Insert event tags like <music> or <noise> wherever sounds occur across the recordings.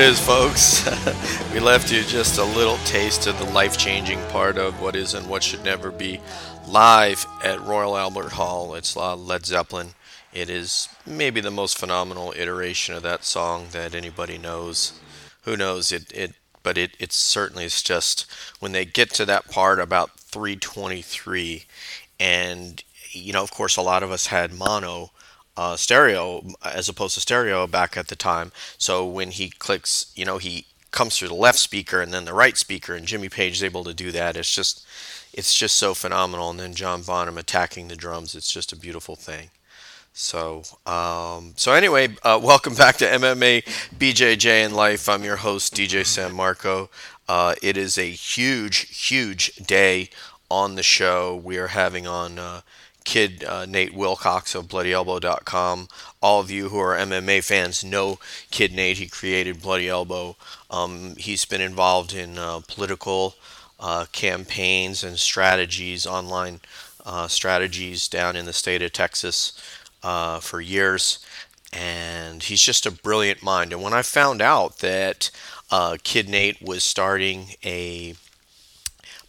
is, folks. <laughs> we left you just a little taste of the life changing part of what is and what should never be live at Royal Albert Hall. It's Led Zeppelin. It is maybe the most phenomenal iteration of that song that anybody knows. Who knows it? It, but it, it certainly is just when they get to that part about 323, and you know, of course, a lot of us had mono uh, stereo as opposed to stereo back at the time. So when he clicks, you know, he comes through the left speaker and then the right speaker, and Jimmy Page is able to do that. It's just, it's just so phenomenal. And then John Bonham attacking the drums. It's just a beautiful thing. So, um, so anyway, uh, <laughs> welcome back to MMA BJJ in Life. I'm your host, DJ San Marco. Uh, it is a huge, huge day on the show. We are having on uh, Kid uh, Nate Wilcox of BloodyElbow.com. All of you who are MMA fans know Kid Nate. He created Bloody Elbow. Um, he's been involved in uh, political uh, campaigns and strategies, online uh, strategies down in the state of Texas uh, for years. And he's just a brilliant mind. And when I found out that Kid Nate was starting a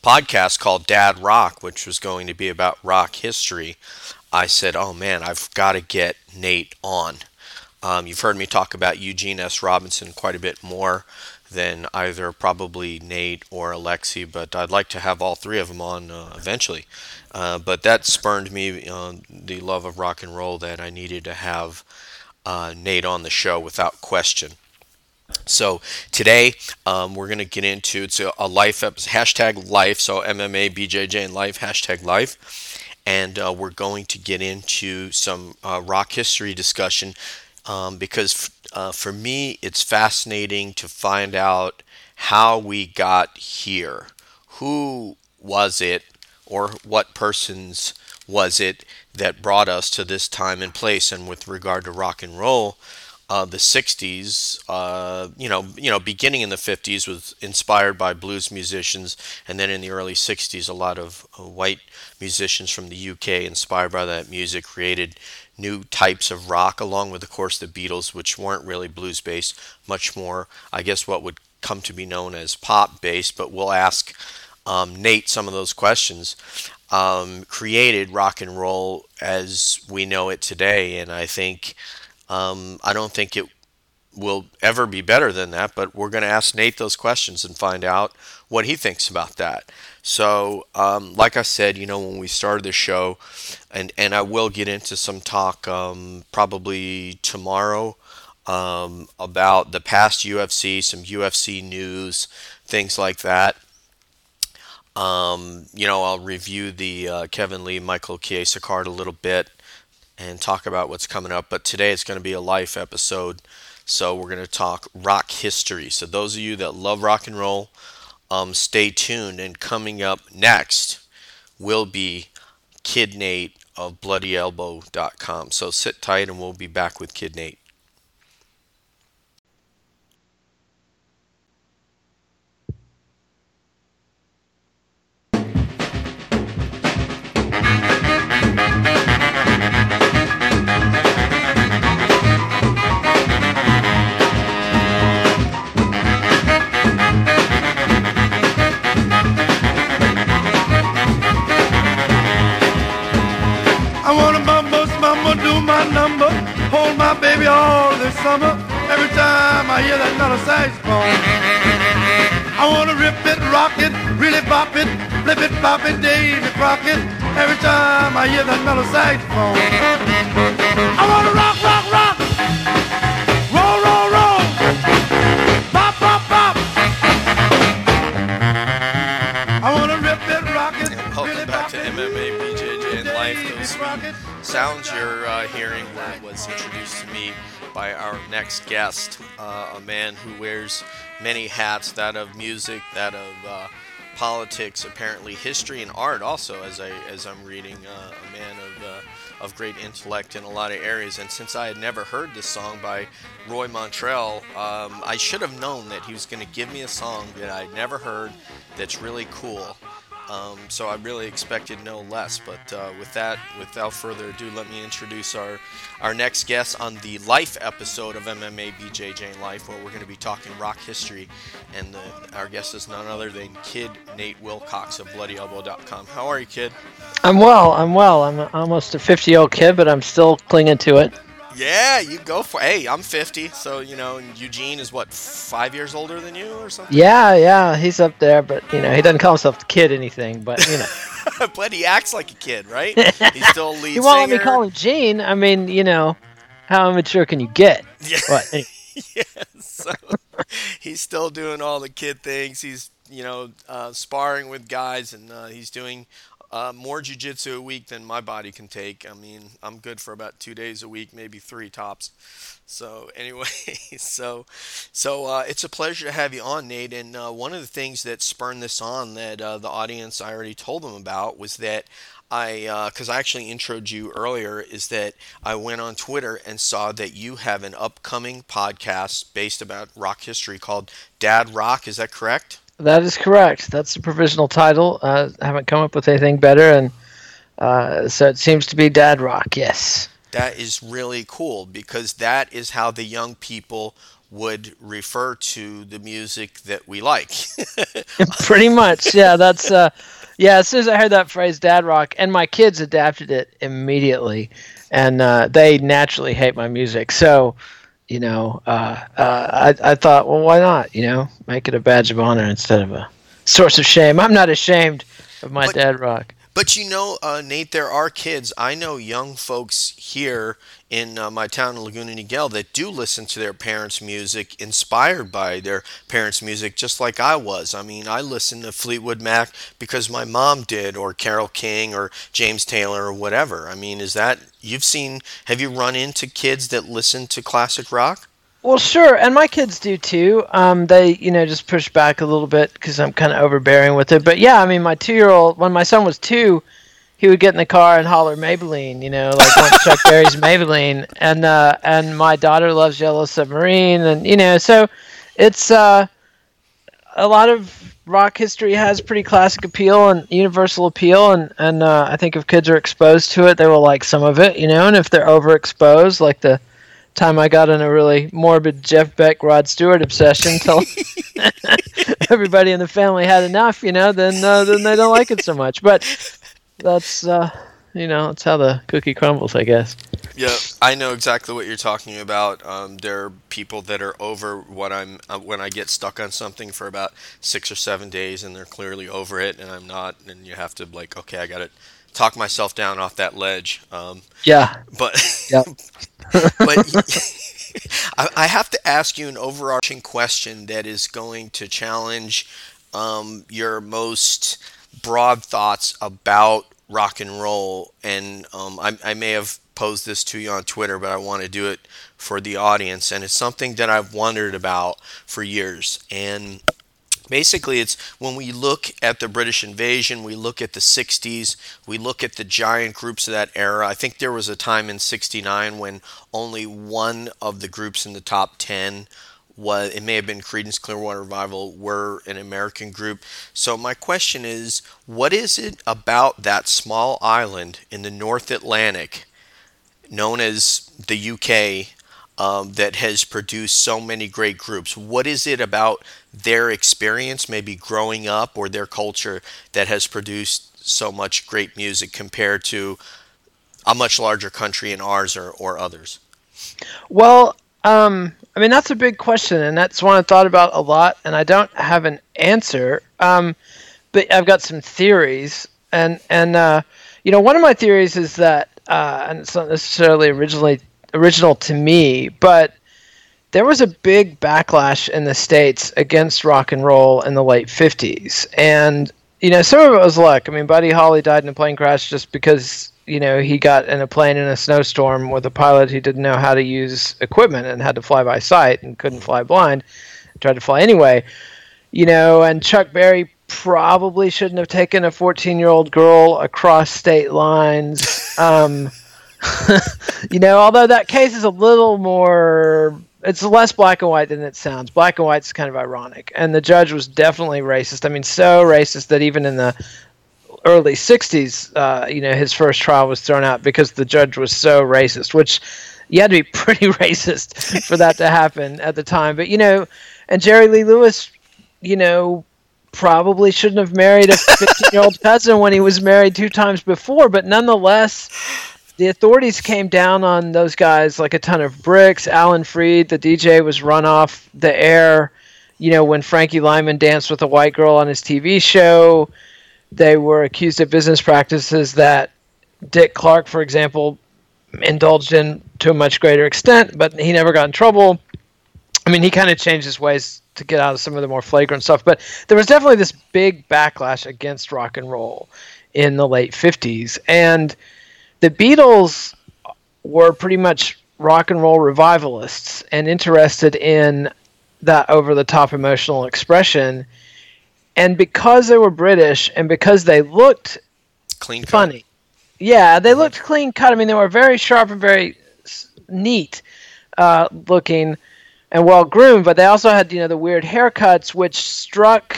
podcast called Dad Rock, which was going to be about rock history, I said, "Oh man, I've got to get Nate on." Um, you've heard me talk about Eugene S. Robinson quite a bit more than either probably Nate or Alexi, but I'd like to have all three of them on uh, eventually. Uh, but that spurned me uh, the love of rock and roll that I needed to have uh, Nate on the show without question. So today um, we're going to get into it's a, a life hashtag life. So MMA BJJ and life hashtag life, and uh, we're going to get into some uh, rock history discussion um, because uh, for me it's fascinating to find out how we got here. Who was it, or what persons was it that brought us to this time and place? And with regard to rock and roll uh, the 60s, uh, you know, you know, beginning in the 50s was inspired by blues musicians, and then in the early 60s, a lot of uh, white musicians from the UK, inspired by that music, created new types of rock, along with, of course, the Beatles, which weren't really blues based, much more, I guess, what would come to be known as pop based. But we'll ask um, Nate some of those questions. Um, created rock and roll as we know it today, and I think. Um, I don't think it will ever be better than that, but we're going to ask Nate those questions and find out what he thinks about that. So, um, like I said, you know, when we started the show, and, and I will get into some talk um, probably tomorrow um, about the past UFC, some UFC news, things like that. Um, you know, I'll review the uh, Kevin Lee, Michael Chiesa card a little bit and talk about what's coming up. But today it's going to be a life episode. So we're going to talk rock history. So those of you that love rock and roll, um, stay tuned. And coming up next will be Kid Nate of BloodyElbow.com. So sit tight and we'll be back with Kid Nate. My baby all this summer. Every time I hear that little saxophone, I wanna rip it, rock it, really bop it, flip it, pop it, Davy Crockett. Every time I hear that little saxophone, I wanna rock, rock, rock, Life. Those sounds you're uh, hearing was introduced to me by our next guest, uh, a man who wears many hats that of music, that of uh, politics, apparently history and art. Also, as I as I'm reading, uh, a man of uh, of great intellect in a lot of areas. And since I had never heard this song by Roy Montrell, um, I should have known that he was going to give me a song that I'd never heard that's really cool. Um, so I really expected no less. But uh, with that, without further ado, let me introduce our our next guest on the Life episode of MMA BJJ in Life, where we're going to be talking rock history. And the, our guest is none other than Kid Nate Wilcox of BloodyElbow.com. How are you, Kid? I'm well. I'm well. I'm almost a 50 year old kid, but I'm still clinging to it. Yeah, you go for. Hey, I'm 50, so you know Eugene is what five years older than you or something. Yeah, yeah, he's up there, but you know he doesn't call himself a kid anything, but you know. <laughs> but he acts like a kid, right? <laughs> He's still lead. you won't let me call him Gene. I mean, you know, how immature can you get? Yeah. But, anyway. <laughs> yeah. So he's still doing all the kid things. He's you know uh, sparring with guys, and uh, he's doing uh, more jujitsu a week than my body can take. I mean, I'm good for about two days a week, maybe three tops. So <laughs> anyway, so so uh, it's a pleasure to have you on, Nate. And uh, one of the things that spurned this on that uh, the audience I already told them about was that I, because uh, I actually introed you earlier, is that I went on Twitter and saw that you have an upcoming podcast based about rock history called Dad Rock. Is that correct? That is correct. That's the provisional title. Uh, I haven't come up with anything better, and uh, so it seems to be Dad Rock. Yes. That is really cool because that is how the young people would refer to the music that we like. <laughs> Pretty much, yeah. That's uh, yeah. As soon as I heard that phrase, "Dad Rock," and my kids adapted it immediately, and uh, they naturally hate my music. So you know, uh, uh, I, I thought, well, why not? You know, make it a badge of honor instead of a source of shame. I'm not ashamed of my but, dad rock. But you know, uh, Nate, there are kids. I know young folks here in uh, my town of Laguna Niguel that do listen to their parents' music, inspired by their parents' music, just like I was. I mean, I listened to Fleetwood Mac because my mom did, or Carole King, or James Taylor, or whatever. I mean, is that you've seen? Have you run into kids that listen to classic rock? Well, sure, and my kids do too. Um, they, you know, just push back a little bit because I'm kind of overbearing with it. But yeah, I mean, my two-year-old, when my son was two, he would get in the car and holler Maybelline, you know, like Chuck <laughs> Berry's Maybelline, and uh, and my daughter loves Yellow Submarine, and you know, so it's uh, a lot of rock history has pretty classic appeal and universal appeal, and and uh, I think if kids are exposed to it, they will like some of it, you know, and if they're overexposed, like the time I got in a really morbid Jeff Beck Rod Stewart obsession <laughs> till <laughs> everybody in the family had enough, you know, then uh, then they don't like it so much. But that's uh, you know, that's how the cookie crumbles, I guess. Yeah, I know exactly what you're talking about. Um, there are people that are over what I'm uh, when I get stuck on something for about six or seven days, and they're clearly over it, and I'm not. And you have to like, okay, I got to talk myself down off that ledge. Um, yeah. But yep. <laughs> but <laughs> I have to ask you an overarching question that is going to challenge um, your most broad thoughts about rock and roll. And um, I, I may have posed this to you on Twitter, but I want to do it for the audience. And it's something that I've wondered about for years. And Basically, it's when we look at the British invasion, we look at the 60s, we look at the giant groups of that era. I think there was a time in 69 when only one of the groups in the top 10 was, it may have been Creedence Clearwater Revival, were an American group. So, my question is what is it about that small island in the North Atlantic known as the UK um, that has produced so many great groups. What is it about their experience, maybe growing up, or their culture that has produced so much great music compared to a much larger country in ours or, or others? Well, um, I mean, that's a big question, and that's one I thought about a lot, and I don't have an answer. Um, but I've got some theories, and and uh, you know, one of my theories is that, uh, and it's not necessarily originally original to me, but there was a big backlash in the states against rock and roll in the late 50s and you know some of it was luck. I mean buddy holly died in a plane crash just because you know he got in a plane in a snowstorm with a pilot who didn't know how to use equipment and had to fly by sight and couldn't fly blind tried to fly anyway. You know and chuck berry probably shouldn't have taken a 14 year old girl across state lines. Um, <laughs> you know, although that case is a little more, it's less black and white than it sounds. Black and white's kind of ironic. And the judge was definitely racist. I mean, so racist that even in the early 60s, uh, you know, his first trial was thrown out because the judge was so racist, which you had to be <laughs> pretty racist for that to happen at the time. But, you know, and Jerry Lee Lewis, you know, probably shouldn't have married a 15 year old <laughs> cousin when he was married two times before, but nonetheless, the authorities came down on those guys like a ton of bricks. Alan Freed, the DJ, was run off the air. You know, when Frankie Lymon danced with a white girl on his TV show, they were accused of business practices that Dick Clark, for example, indulged in to a much greater extent, but he never got in trouble. I mean, he kind of changed his ways to get out of some of the more flagrant stuff, but there was definitely this big backlash against rock and roll in the late 50s. And the Beatles were pretty much rock and roll revivalists and interested in that over the top emotional expression. And because they were British and because they looked Clean cut. funny. Yeah, they looked clean cut. I mean, they were very sharp and very neat uh, looking and well groomed, but they also had you know the weird haircuts, which struck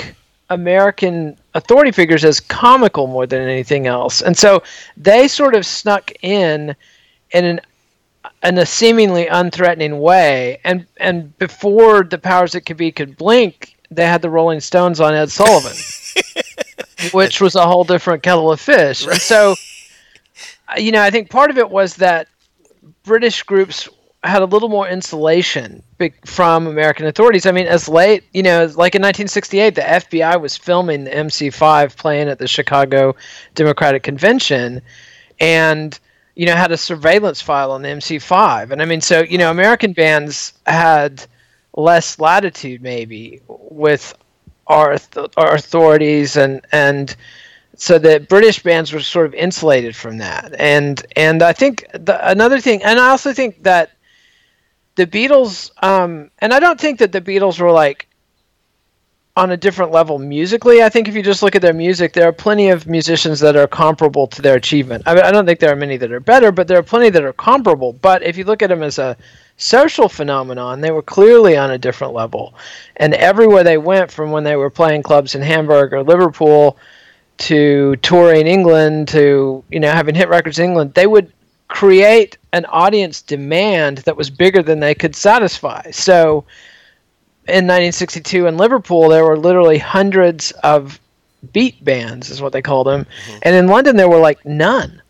American authority figures as comical more than anything else. And so they sort of snuck in in an in a seemingly unthreatening way. And and before the powers that could be could blink, they had the Rolling Stones on Ed Sullivan, <laughs> which was a whole different kettle of fish. And so, you know, I think part of it was that British groups had a little more insulation from American authorities. I mean, as late, you know, like in 1968, the FBI was filming the MC5 playing at the Chicago Democratic Convention, and you know had a surveillance file on the MC5. And I mean, so you know, American bands had less latitude maybe with our our authorities and and so the British bands were sort of insulated from that. And and I think the, another thing, and I also think that the Beatles, um, and I don't think that the Beatles were like on a different level musically. I think if you just look at their music, there are plenty of musicians that are comparable to their achievement. I, mean, I don't think there are many that are better, but there are plenty that are comparable. But if you look at them as a social phenomenon, they were clearly on a different level. And everywhere they went, from when they were playing clubs in Hamburg or Liverpool to touring England to you know having hit records in England, they would create an audience demand that was bigger than they could satisfy. So in 1962 in Liverpool, there were literally hundreds of beat bands, is what they called them, mm-hmm. and in London there were like none.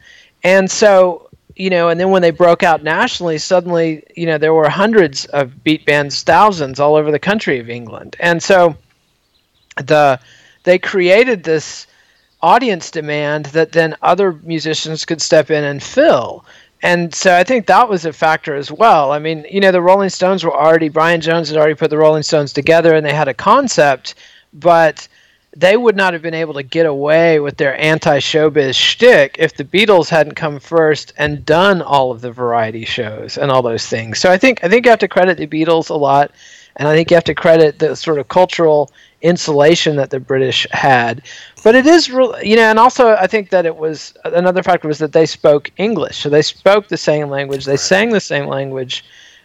And so you know, and then when they broke out nationally, suddenly you know there were hundreds of beat bands, thousands all over the country of England, and so the they created this audience demand that then other musicians could step in and fill. And so I think that was a factor as well. I mean, you know, the Rolling Stones were already, Brian Jones had already put the Rolling Stones together and they had a concept, but they would not have been able to get away with their anti showbiz shtick if the Beatles hadn't come first and done all of the variety shows and all those things. So I think I think you have to credit the Beatles a lot, and I think you have to credit the sort of cultural insulation that the British had. But it is real, you know, and also I think that it was another factor was that they spoke English, so they spoke the same language, they sang the same language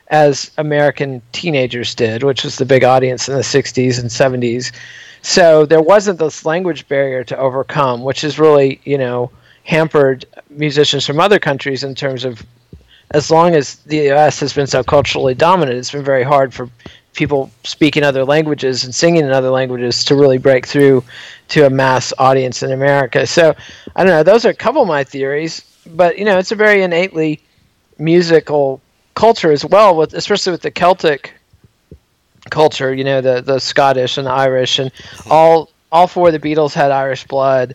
as American teenagers did, which was the big audience in the 60s and 70s. So there wasn't this language barrier to overcome, which has really, you know, hampered musicians from other countries in terms of as long as the US has been so culturally dominant, it's been very hard for people speaking other languages and singing in other languages to really break through to a mass audience in America. So I don't know, those are a couple of my theories, but you know, it's a very innately musical culture as well, with especially with the Celtic culture, you know, the the Scottish and the Irish and mm-hmm. all all four of the Beatles had Irish blood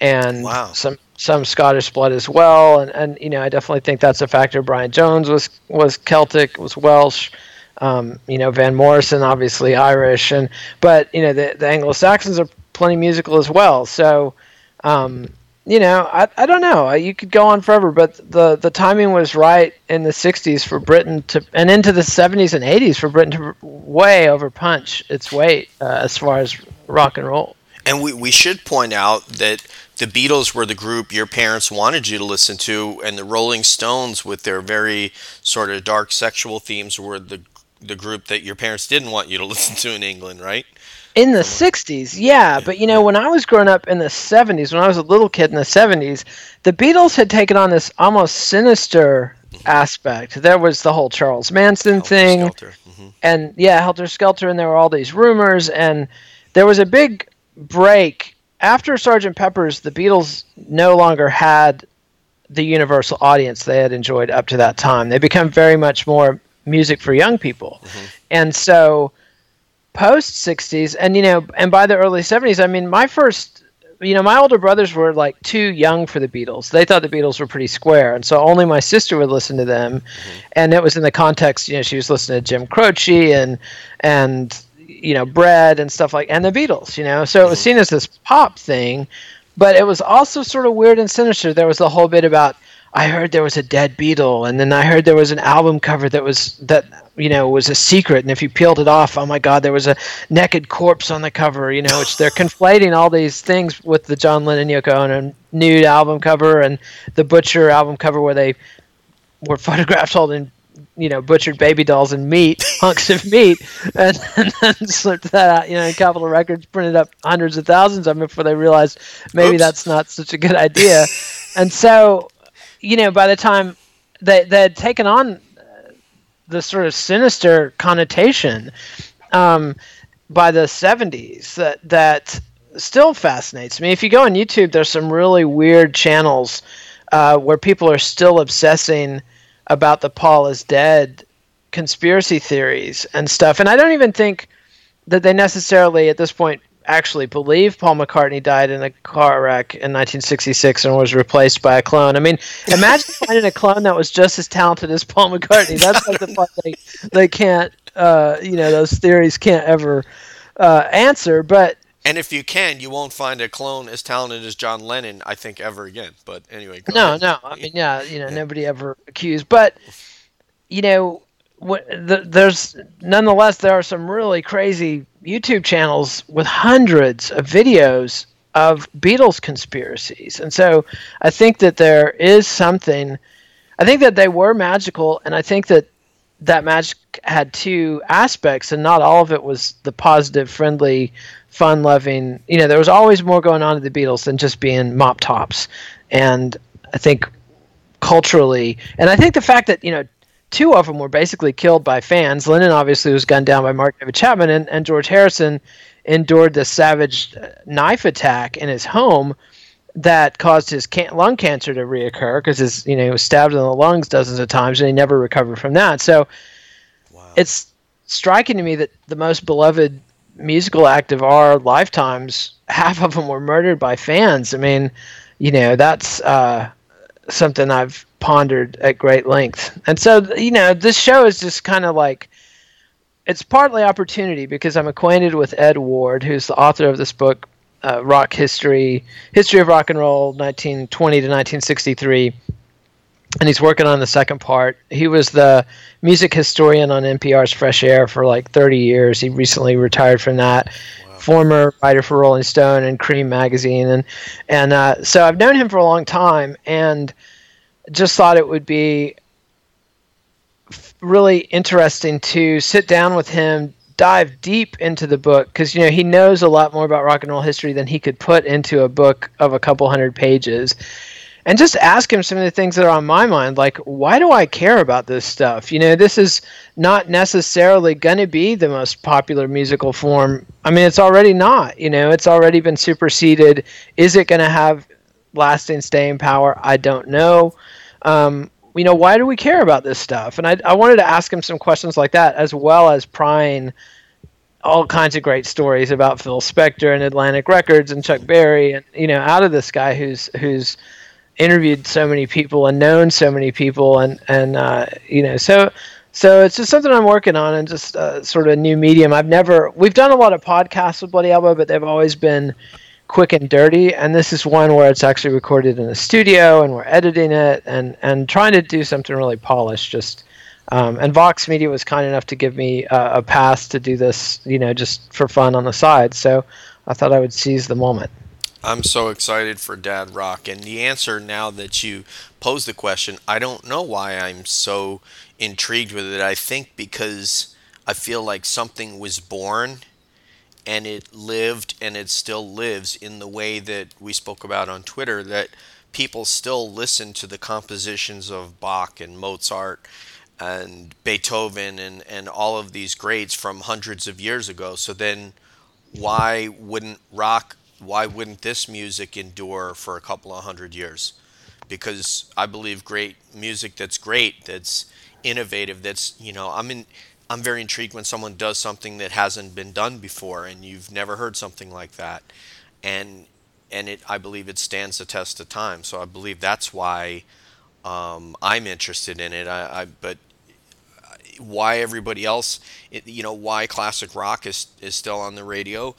and Wow. some some Scottish blood as well and, and you know I definitely think that's a factor. Brian Jones was was Celtic, was Welsh, um, you know Van Morrison obviously Irish and but you know the the Anglo Saxons are plenty musical as well. So um, you know I, I don't know you could go on forever, but the the timing was right in the '60s for Britain to and into the '70s and '80s for Britain to way over punch its weight uh, as far as rock and roll. And we, we should point out that the Beatles were the group your parents wanted you to listen to, and the Rolling Stones, with their very sort of dark sexual themes, were the the group that your parents didn't want you to <laughs> listen to in England, right? In the 60s, yeah, but you know, when I was growing up in the 70s, when I was a little kid in the 70s, the Beatles had taken on this almost sinister aspect. There was the whole Charles Manson Helter thing, Skelter. Mhm. and yeah, Helter Skelter, and there were all these rumors, and there was a big break after Sgt. Pepper's. The Beatles no longer had the universal audience they had enjoyed up to that time. They become very much more music for young people, mm-hmm. and so post 60s and you know and by the early 70s i mean my first you know my older brothers were like too young for the beatles. They thought the beatles were pretty square and so only my sister would listen to them. Mm-hmm. And it was in the context you know she was listening to jim croce and and you know bread and stuff like and the beatles you know? So it was mm-hmm. seen as this pop thing but it was also sort of weird and sinister. There was a whole bit about I heard there was a dead Beatle, and then I heard there was an album cover that was that you know was a secret, and if you peeled it off, oh my God, there was a naked corpse on the cover. You know, which they're <sighs> conflating all these things with the John Lennon Yoko Ono nude album cover and the Butcher album cover where they were <laughs> photographed holding you know butchered baby dolls and meat <laughs> hunks of meat and, <laughs> and then slipped that out you know capitol records printed up hundreds of thousands of them before they realized maybe Oops. that's not such a good idea and so you know by the time they, they had taken on uh, the sort of sinister connotation um, by the 70s that that still fascinates me if you go on youtube there's some really weird channels uh, where people are still obsessing about the Paul is dead conspiracy theories and stuff. And I don't even think that they necessarily at this point actually believe Paul McCartney died in a car wreck in 1966 and was replaced by a clone. I mean, imagine <laughs> finding a clone that was just as talented as Paul McCartney. That's like the part they, they can't, uh, you know, those theories can't ever uh, answer. But And if you can, you won't find a clone as talented as John Lennon, I think, ever again. But anyway, go no, ahead. no. I mean, yeah, you know, nobody ever accused, but you know, there's nonetheless there are some really crazy YouTube channels with hundreds of videos of Beatles conspiracies, and so I think that there is something. I think that they were magical, and I think that that magic had two aspects, and not all of it was the positive, friendly, fun-loving. You know, there was always more going on at the Beatles than just being mop tops, and I think culturally, and I think the fact that you know two of them were basically killed by fans. Lennon obviously was gunned down by Mark David Chapman, and, and George Harrison endured this savage uh, knife attack in his home that caused his can- lung cancer to reoccur because his you know he was stabbed in the lungs dozens of times and he never recovered from that. So it's striking to me that the most beloved musical act of our lifetimes, half of them were murdered by fans. I mean, you know that's uh, something I've pondered at great length. And so you know this show is just kind of like it's partly opportunity because I'm acquainted with Ed Ward, who's the author of this book, uh, Rock History, History of Rock and Roll, 1920 to 1963, and he's working on the second part. He was the music historian on NPR's Fresh Air for like 30 years. He recently retired from that. Former writer for Rolling Stone and Creem magazine, and and uh, so I've known him for a long time, and just thought it would be really interesting to sit down with him, dive deep into the book because you know he knows a lot more about rock and roll history than he could put into a book of a couple hundred pages. And just ask him some of the things that are on my mind, like why do I care about this stuff? You know, this is not necessarily going to be the most popular musical form. I mean, it's already not. You know, it's already been superseded. Is it going to have lasting staying power? I don't know. Um, you know, why do we care about this stuff? And I, I wanted to ask him some questions like that, as well as prying all kinds of great stories about Phil Spector and Atlantic Records and Chuck Berry, and you know, out of this guy who's who's interviewed so many people and known so many people, and and uh, you know, so so it's just something I'm working on, and just uh, sort of a new medium. I've never we've done a lot of podcasts with Bloody Elbow, but they've always been quick and dirty and this is one where it's actually recorded in a studio and we're editing it and and trying to do something really polished just um, and vox media was kind enough to give me uh, a pass to do this you know just for fun on the side so I thought I would seize the moment. I'm so excited for Dad Rock. And the answer now that you pose the question, I don't know why I'm so intrigued with it. I think because I feel like something was born and it lived and it still lives in the way that we spoke about on Twitter that people still listen to the compositions of Bach and Mozart and Beethoven and, and all of these greats from hundreds of years ago. So then why wouldn't rock why wouldn't this music endure for a couple of hundred years? Because I believe great music that's great, that's innovative, that's you know, I'm in I'm very intrigued when someone does something that hasn't been done before and you've never heard something like that. And and it I believe it stands the test of time. So I believe that's why um, I'm interested in it. I, I but why everybody else, it, you know, why classic rock is is still on the radio,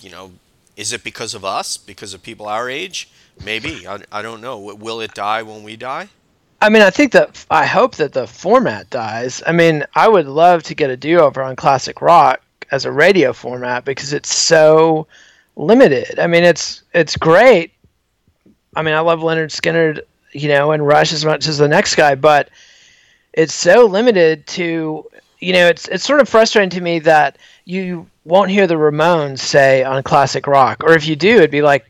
you know, is it because of us? Because of people our age? Maybe. I, I don't know. Will it die when we die? I mean, I think that I hope that the format dies. I mean, I would love to get a do over on classic rock as a radio format because it's so limited. I mean, it's it's great. I mean, I love Lynyrd Skynyrd, you know, and Rush as much as the next guy, but it's so limited to, you know, it's it's sort of frustrating to me that you won't hear the Ramones say on classic rock, or if you do, it'd be like,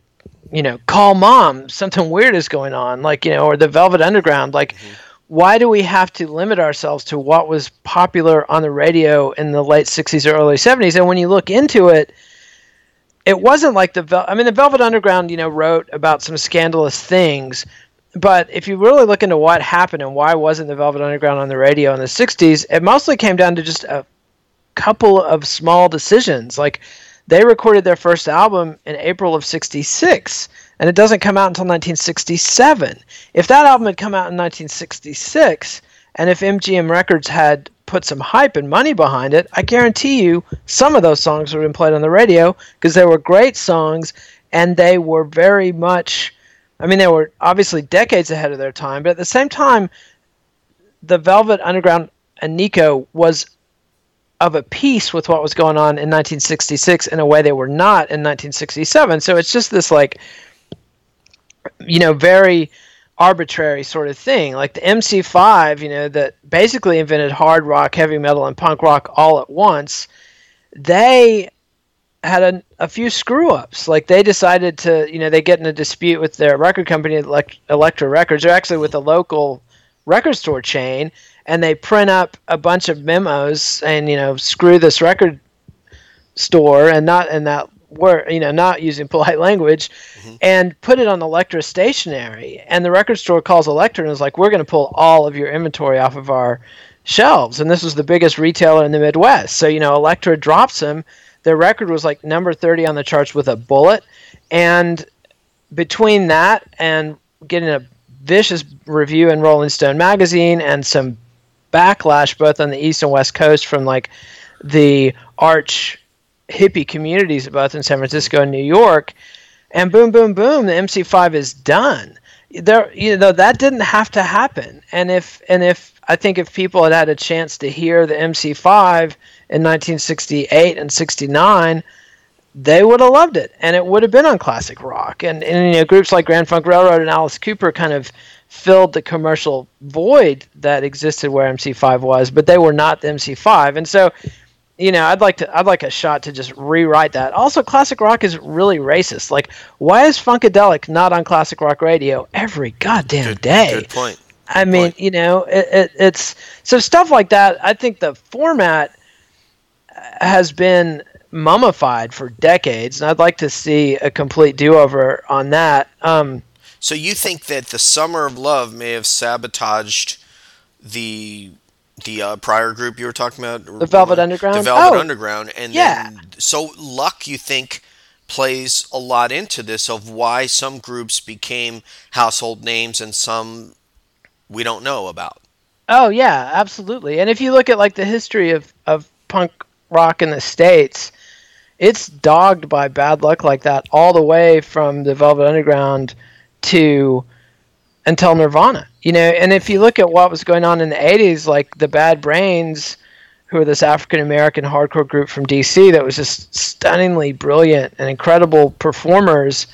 you know, call mom, something weird is going on, like you know, or the Velvet Underground, like. Mm-hmm. Why do we have to limit ourselves to what was popular on the radio in the late 60s or early 70s? And when you look into it, it wasn't like the Vel- I mean the Velvet Underground, you know, wrote about some scandalous things, but if you really look into what happened and why wasn't the Velvet Underground on the radio in the 60s, it mostly came down to just a couple of small decisions. Like they recorded their first album in April of 66 and it doesn't come out until 1967. If that album had come out in 1966 and if MGM Records had put some hype and money behind it, I guarantee you some of those songs would have been played on the radio because they were great songs and they were very much I mean they were obviously decades ahead of their time, but at the same time the Velvet Underground and Nico was of a piece with what was going on in 1966 in a way they were not in 1967. So it's just this like, you know, very arbitrary sort of thing. Like the MC5, you know, that basically invented hard rock, heavy metal, and punk rock all at once. They had a, a few screw ups. Like they decided to, you know, they get in a dispute with their record company, Elektra Records, or actually with a local record store chain and they print up a bunch of memos and you know screw this record store and not in that word you know not using <laughs> polite language mm-hmm. and put it on Elektra stationery. And the record store calls Elektra and is like we're going to pull all of your inventory off of our shelves. And this was the biggest retailer in the Midwest. So you know Elektra drops them. Their record was like number 30 on the charts with a bullet. And between that and getting a vicious review in Rolling Stone magazine and some backlash both on the east and west coast from like the arch hippie communities both in San Francisco and New York. And boom, boom, boom, the MC5 is done. There, you know, that didn't have to happen. And if and if I think if people had had a chance to hear the MC5 in 1968 and 69, they would have loved it, and it would have been on classic rock. And, and you know, groups like Grand Funk Railroad and Alice Cooper kind of filled the commercial void that existed where MC5 was, but they were not the MC5. And so, you know, I'd like to I'd like a shot to just rewrite that. Also, classic rock is really racist. Like, why is Funkadelic not on classic rock radio every goddamn good, day? Good point. I mean, point. you know, it, it, it's so stuff like that. I think the format has been mummified for decades, and I'd like to see a complete do-over on that. Um, so you think that the Summer of Love may have sabotaged the the uh, prior group you were talking about, the Velvet Underground, the Velvet oh, Underground, and yeah. then, so luck you think plays a lot into this of why some groups became household names and some we don't know about. Oh yeah, absolutely. And if you look at like the history of of punk rock in the states, it's dogged by bad luck like that all the way from the Velvet Underground to until Nirvana. You know, and if you look at what was going on in the 80s, like the Bad Brains, who are this African American hardcore group from DC that was just stunningly brilliant and incredible performers.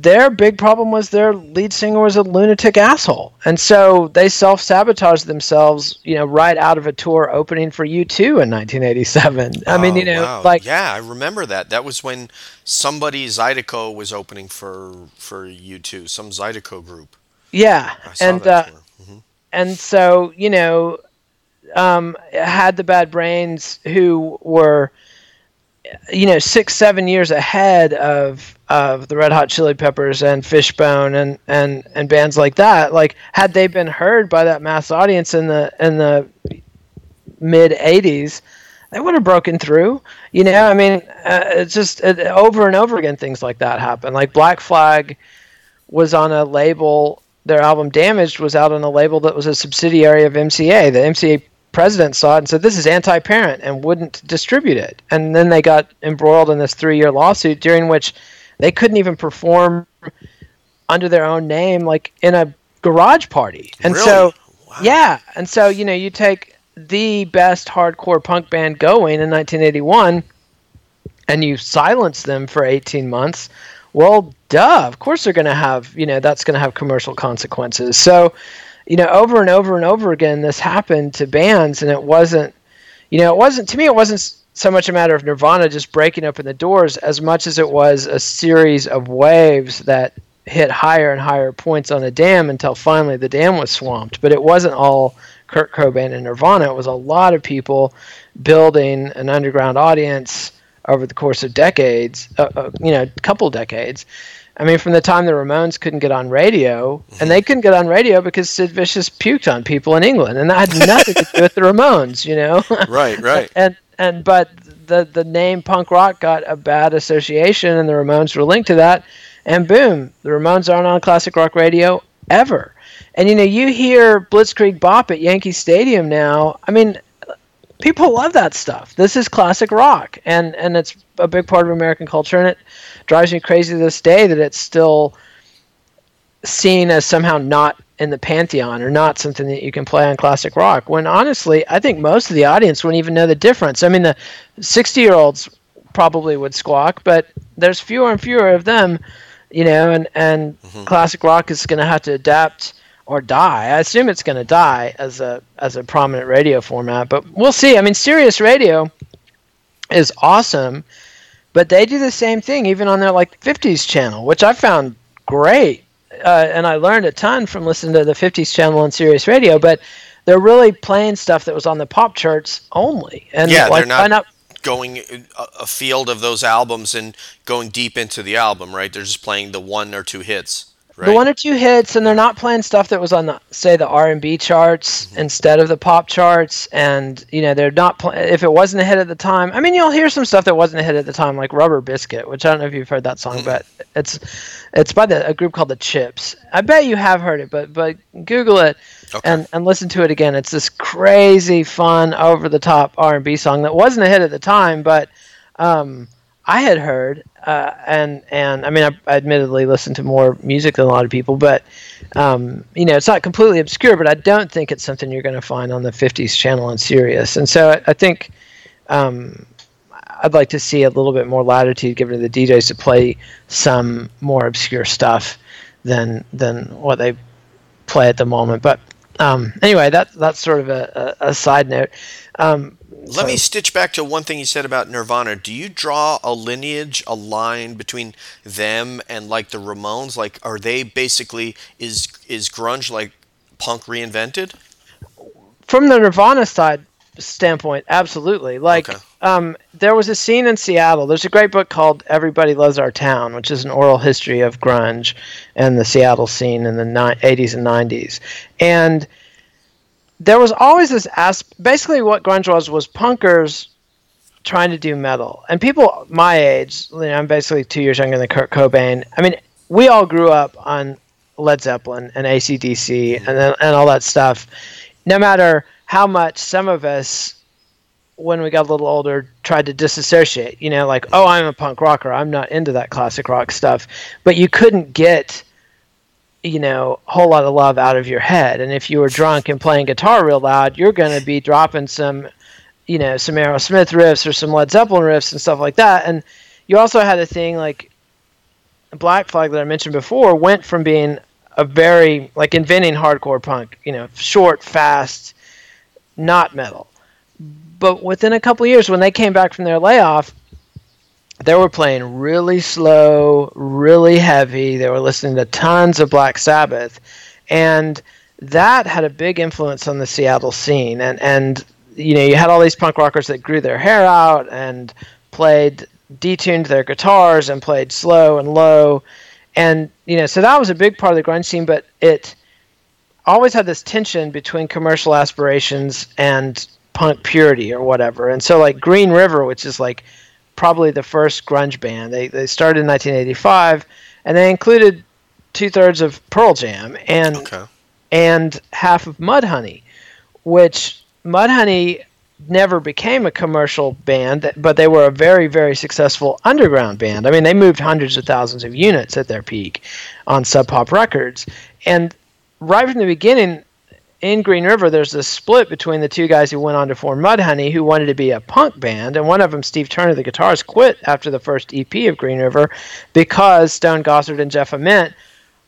Their big problem was their lead singer was a lunatic asshole, and so they self sabotaged themselves, you know, right out of a tour opening for U2 in 1987. I mean, you Oh, know, wow. like yeah, I remember that. That was when somebody Zydeco was opening for for U2, some Zydeco group. yeah, I saw and uh, tour. and so you know um, had the bad brains who were you know six seven years ahead of of the red hot chili peppers and fishbone and and and bands like that like had they been heard by that mass audience in the in the mid 80s they would have broken through. You know i mean uh, it's just it, over and over again things like that happen. Like black flag was on a label their album damaged was out on a label that was a subsidiary of mca the mca president saw it and said this is anti-parent and wouldn't distribute it. And then they got embroiled in this three-year lawsuit during which they couldn't even perform under their own name like in a garage party. And so Wow. yeah. And so you know you take the best hardcore punk band going in 1981 and you silence them for 18 months well duh of course they're going to have you know that's going to have commercial consequences. So you know over and over and over again this happened to bands and it wasn't you know it wasn't to me it wasn't so much a matter of nirvana just breaking open the doors as much as it was a series of waves that hit higher and higher points on the dam until finally the dam was swamped but it wasn't all kurt cobain and nirvana it was a lot of people building an underground audience over the course of decades, uh, uh, you know, a couple decades. I mean, from the time the Ramones couldn't get on radio, and they couldn't get on radio because Sid Vicious puked on people in England, and that had <laughs> nothing to do with the Ramones, you know. <laughs> Right, right. <laughs> and and but the the name punk rock got a bad association, and the Ramones were linked to that, and boom, the Ramones aren't on classic rock radio ever. And you know, you hear Blitzkrieg Bop at Yankee Stadium now. I mean, people love that stuff. This is classic rock, and and it's a big part of American culture, and it drives me crazy to this day that it's still seen as somehow not in the pantheon or not something that you can play on classic rock. When honestly, I think most of the audience wouldn't even know the difference. I mean, the sixty-year-olds probably would squawk, but there's fewer and fewer of them, you know, and and mm-hmm. classic rock is going to have to adapt or die. I assume it's going to die as a as a prominent radio format, but we'll see. I mean, Sirius Radio is awesome, but they do the same thing even on their like 50s channel, which I found great. Uh, and I learned a ton from listening to the 50s channel on Sirius Radio, but they're really playing stuff that was on the pop charts only. And Yeah, like, they're why not going a, a field of those albums and going deep into the album, right? They're just playing the one or two hits, right? the one or two hits and they're not playing stuff that was on the say the r&b charts Mm-hmm. instead of the pop charts and you know they're not pl- if it wasn't a hit at the time i mean you'll hear some stuff that wasn't a hit at the time like rubber biscuit which i don't know if you've heard that song but it's it's by the, a group called the chips i bet you have heard it but but google it Okay. and and listen to it again it's this crazy fun over the top r&b song that wasn't a hit at the time but um I had heard, uh, and and I mean, I, I admittedly listen to more music than a lot of people, but um, you know, it's not completely obscure. But I don't think it's something you're going to find on the '50s channel on Sirius, and so I, I think um, I'd like to see a little bit more latitude given to the DJs to play some more obscure stuff than than what they play at the moment. But um, anyway, that that's sort of a, a, a side note. Um, Let me stitch back to one thing you said about Nirvana. Do you draw a lineage, a line between them and like the Ramones? Like, are they basically is is grunge like punk reinvented? from the Nirvana side standpoint, absolutely. Like, Okay. um, there was a scene in Seattle. There's a great book called "Everybody Loves Our Town," which is an oral history of grunge and the Seattle scene in the ni- 80s and 90s. And there was always this as basically what grunge was was punkers trying to do metal. And people my age, you know, I'm basically two years younger than Kurt Cobain. I mean, we all grew up on Led Zeppelin and ACDC and and all that stuff. No matter how much some of us, when we got a little older, tried to disassociate. You know, like, oh, I'm a punk rocker. I'm not into that classic rock stuff. But you couldn't get you know, a whole lot of love out of your head. And if you were drunk and playing guitar real loud, you're going to be dropping some, you know some Aerosmith riffs or some Led Zeppelin riffs and stuff like that. And you also had a thing like Black Flag that I mentioned before went from being a very like inventing hardcore punk, you know, short, fast, not metal. But within a couple years, when they came back from their layoff, they were playing really slow, really heavy. They were listening to tons of Black Sabbath, and that had a big influence on the Seattle scene. And and you know, you had all these punk rockers that grew their hair out and played detuned their guitars and played slow and low, and you know, so that was a big part of the grunge scene. But it always had this tension between commercial aspirations and punk purity or whatever. And so like Green River, which is like probably the first grunge band. They they started in 1985, and they included two thirds of Pearl Jam and Okay. and half of Mudhoney, which Mudhoney never became a commercial band, but they were a very very successful underground band. I mean, they moved hundreds of thousands of units at their peak on Sub Pop Records, and right from the beginning. In Green River, there's this split between the two guys who went on to form Mudhoney, who wanted to be a punk band, and one of them, Steve Turner, the guitarist, quit after the first EP of Green River because Stone Gossard and Jeff Ament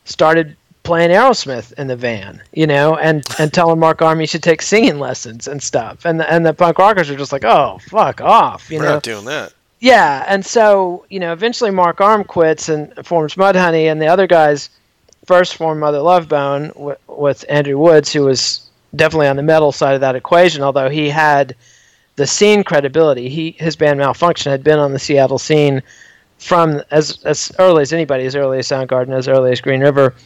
started playing Aerosmith in the van, you know, and and <laughs> telling Mark Arm he should take singing lessons and stuff, and the, and the punk rockers are just like, oh, fuck off, you We're know. not doing that. Yeah, and so you know, eventually Mark Arm quits and forms Mudhoney, and the other guys first formed Mother Love Bone w- with Andrew Woods, who was definitely on the metal side of that equation, although he had the scene credibility. He his band Malfunkshun had been on the Seattle scene from as as early as anybody, as early as Soundgarden, as early as Green River.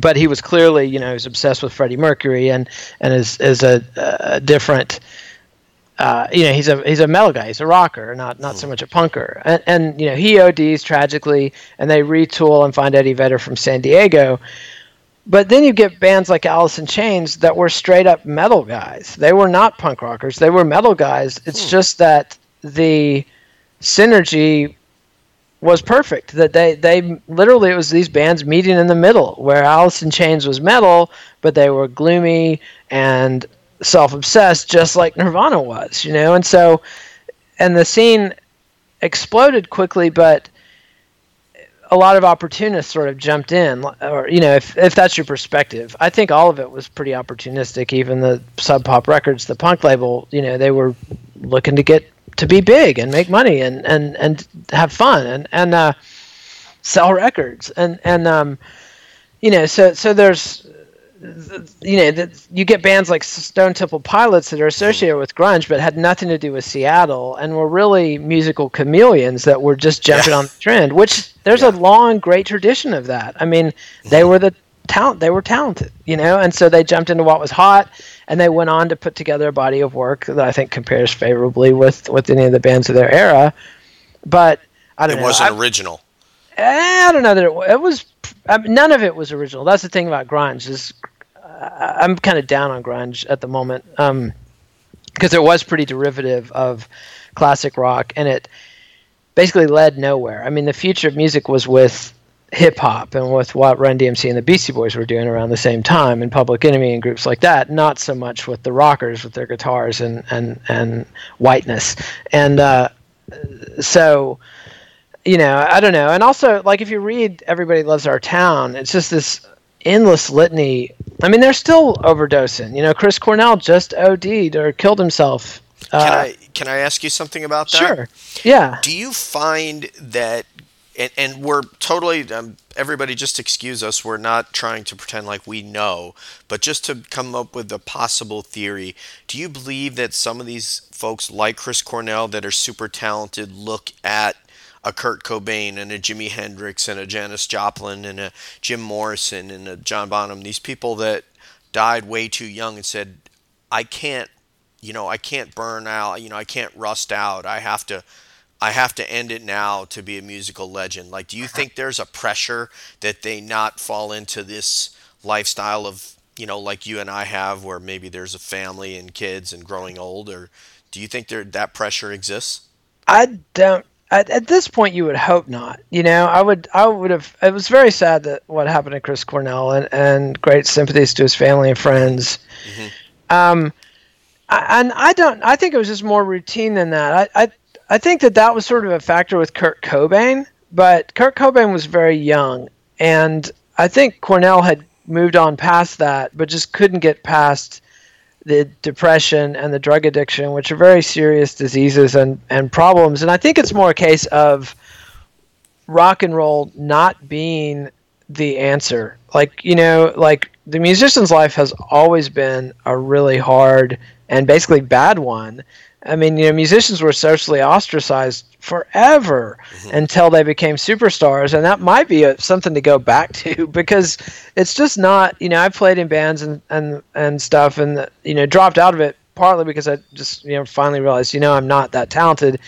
But he was clearly, you know, he was obsessed with Freddie Mercury and and is is a, a different uh, you know, he's a he's a metal guy. He's a rocker, not not so much a punker. And, and you know, he ODs tragically, and they retool and find Eddie Vedder from San Diego. But then you get bands like Alice in Chains that were straight up metal guys. They were not punk rockers. They were metal guys. It's just that the synergy was perfect. That they they literally it was these bands meeting in the middle, where Alice in Chains was metal, but they were gloomy and self-obsessed, just like Nirvana was, you know. And so, and the scene exploded quickly, but a lot of opportunists sort of jumped in, or you know, if if that's your perspective, I think all of it was pretty opportunistic. Even the Sub Pop Records, the punk label, you know, they were looking to get to be big and make money and and and have fun and and uh, sell records and and um, you know, so so there's you know, that you get bands like Stone Temple Pilots that are associated with grunge, but had nothing to do with Seattle, and were really musical chameleons that were just jumping Yeah. on the trend. Which there's a long, great tradition of that. I mean, they were the talent; they were talented, you know, and so they jumped into what was hot, and they went on to put together a body of work that I think compares favorably with with any of the bands of their era. But I don't It know. wasn't I- original. Eh, I don't know that it, it was. I mean, none of it was original. That's the thing about grunge is uh, I'm kind of down on grunge at the moment because it was pretty derivative of classic rock and it basically led nowhere. I mean, the future of music was with hip hop and with what Run DMC and the Beastie Boys were doing around the same time and Public Enemy and groups like that. Not so much with the rockers with their guitars and and and whiteness and uh, so you know, I don't know. And also, like, if you read Everybody Loves Our Town, it's just this endless litany. I mean, they're still overdosing. You know, Chris Cornell just OD'd or killed himself. Can Uh, I can I ask you something about that? Sure. Yeah. Do you find that, and, and we're totally, um, everybody just excuse us, we're not trying to pretend like we know, but just to come up with a possible theory, do you believe that some of these folks like Chris Cornell that are super talented look at a Kurt Cobain and a Jimi Hendrix and a Janis Joplin and a Jim Morrison and a John Bonham, these people that died way too young and said, I can't you know, I can't burn out, you know, I can't rust out. I have to I have to end it now to be a musical legend. Like do you uh-huh. think there's a pressure that they not fall into this lifestyle of, you know, like you and I have where maybe there's a family and kids and growing old or do you think there that pressure exists? I don't. At, at this point, you would hope not. You know, I would. I would have. It was very sad that what happened to Chris Cornell, and and great sympathies to his family and friends. Um, I, and I don't. I think it was just more routine than that. I, I I think that that was sort of a factor with Kurt Cobain, but Kurt Cobain was very young, and I think Cornell had moved on past that, but just couldn't get past the depression and the drug addiction, which are very serious diseases and, and problems. And I think it's more a case of rock and roll not being the answer. Like, you know, like the musician's life has always been a really hard and basically bad one. I mean, you know, musicians were socially ostracized forever mm-hmm. until they became superstars, and that might be a, something to go back <laughs> to because it's just not. You know, I played in bands and and and stuff, and you know, dropped out of it partly because I just you know finally realized you know I'm not that talented,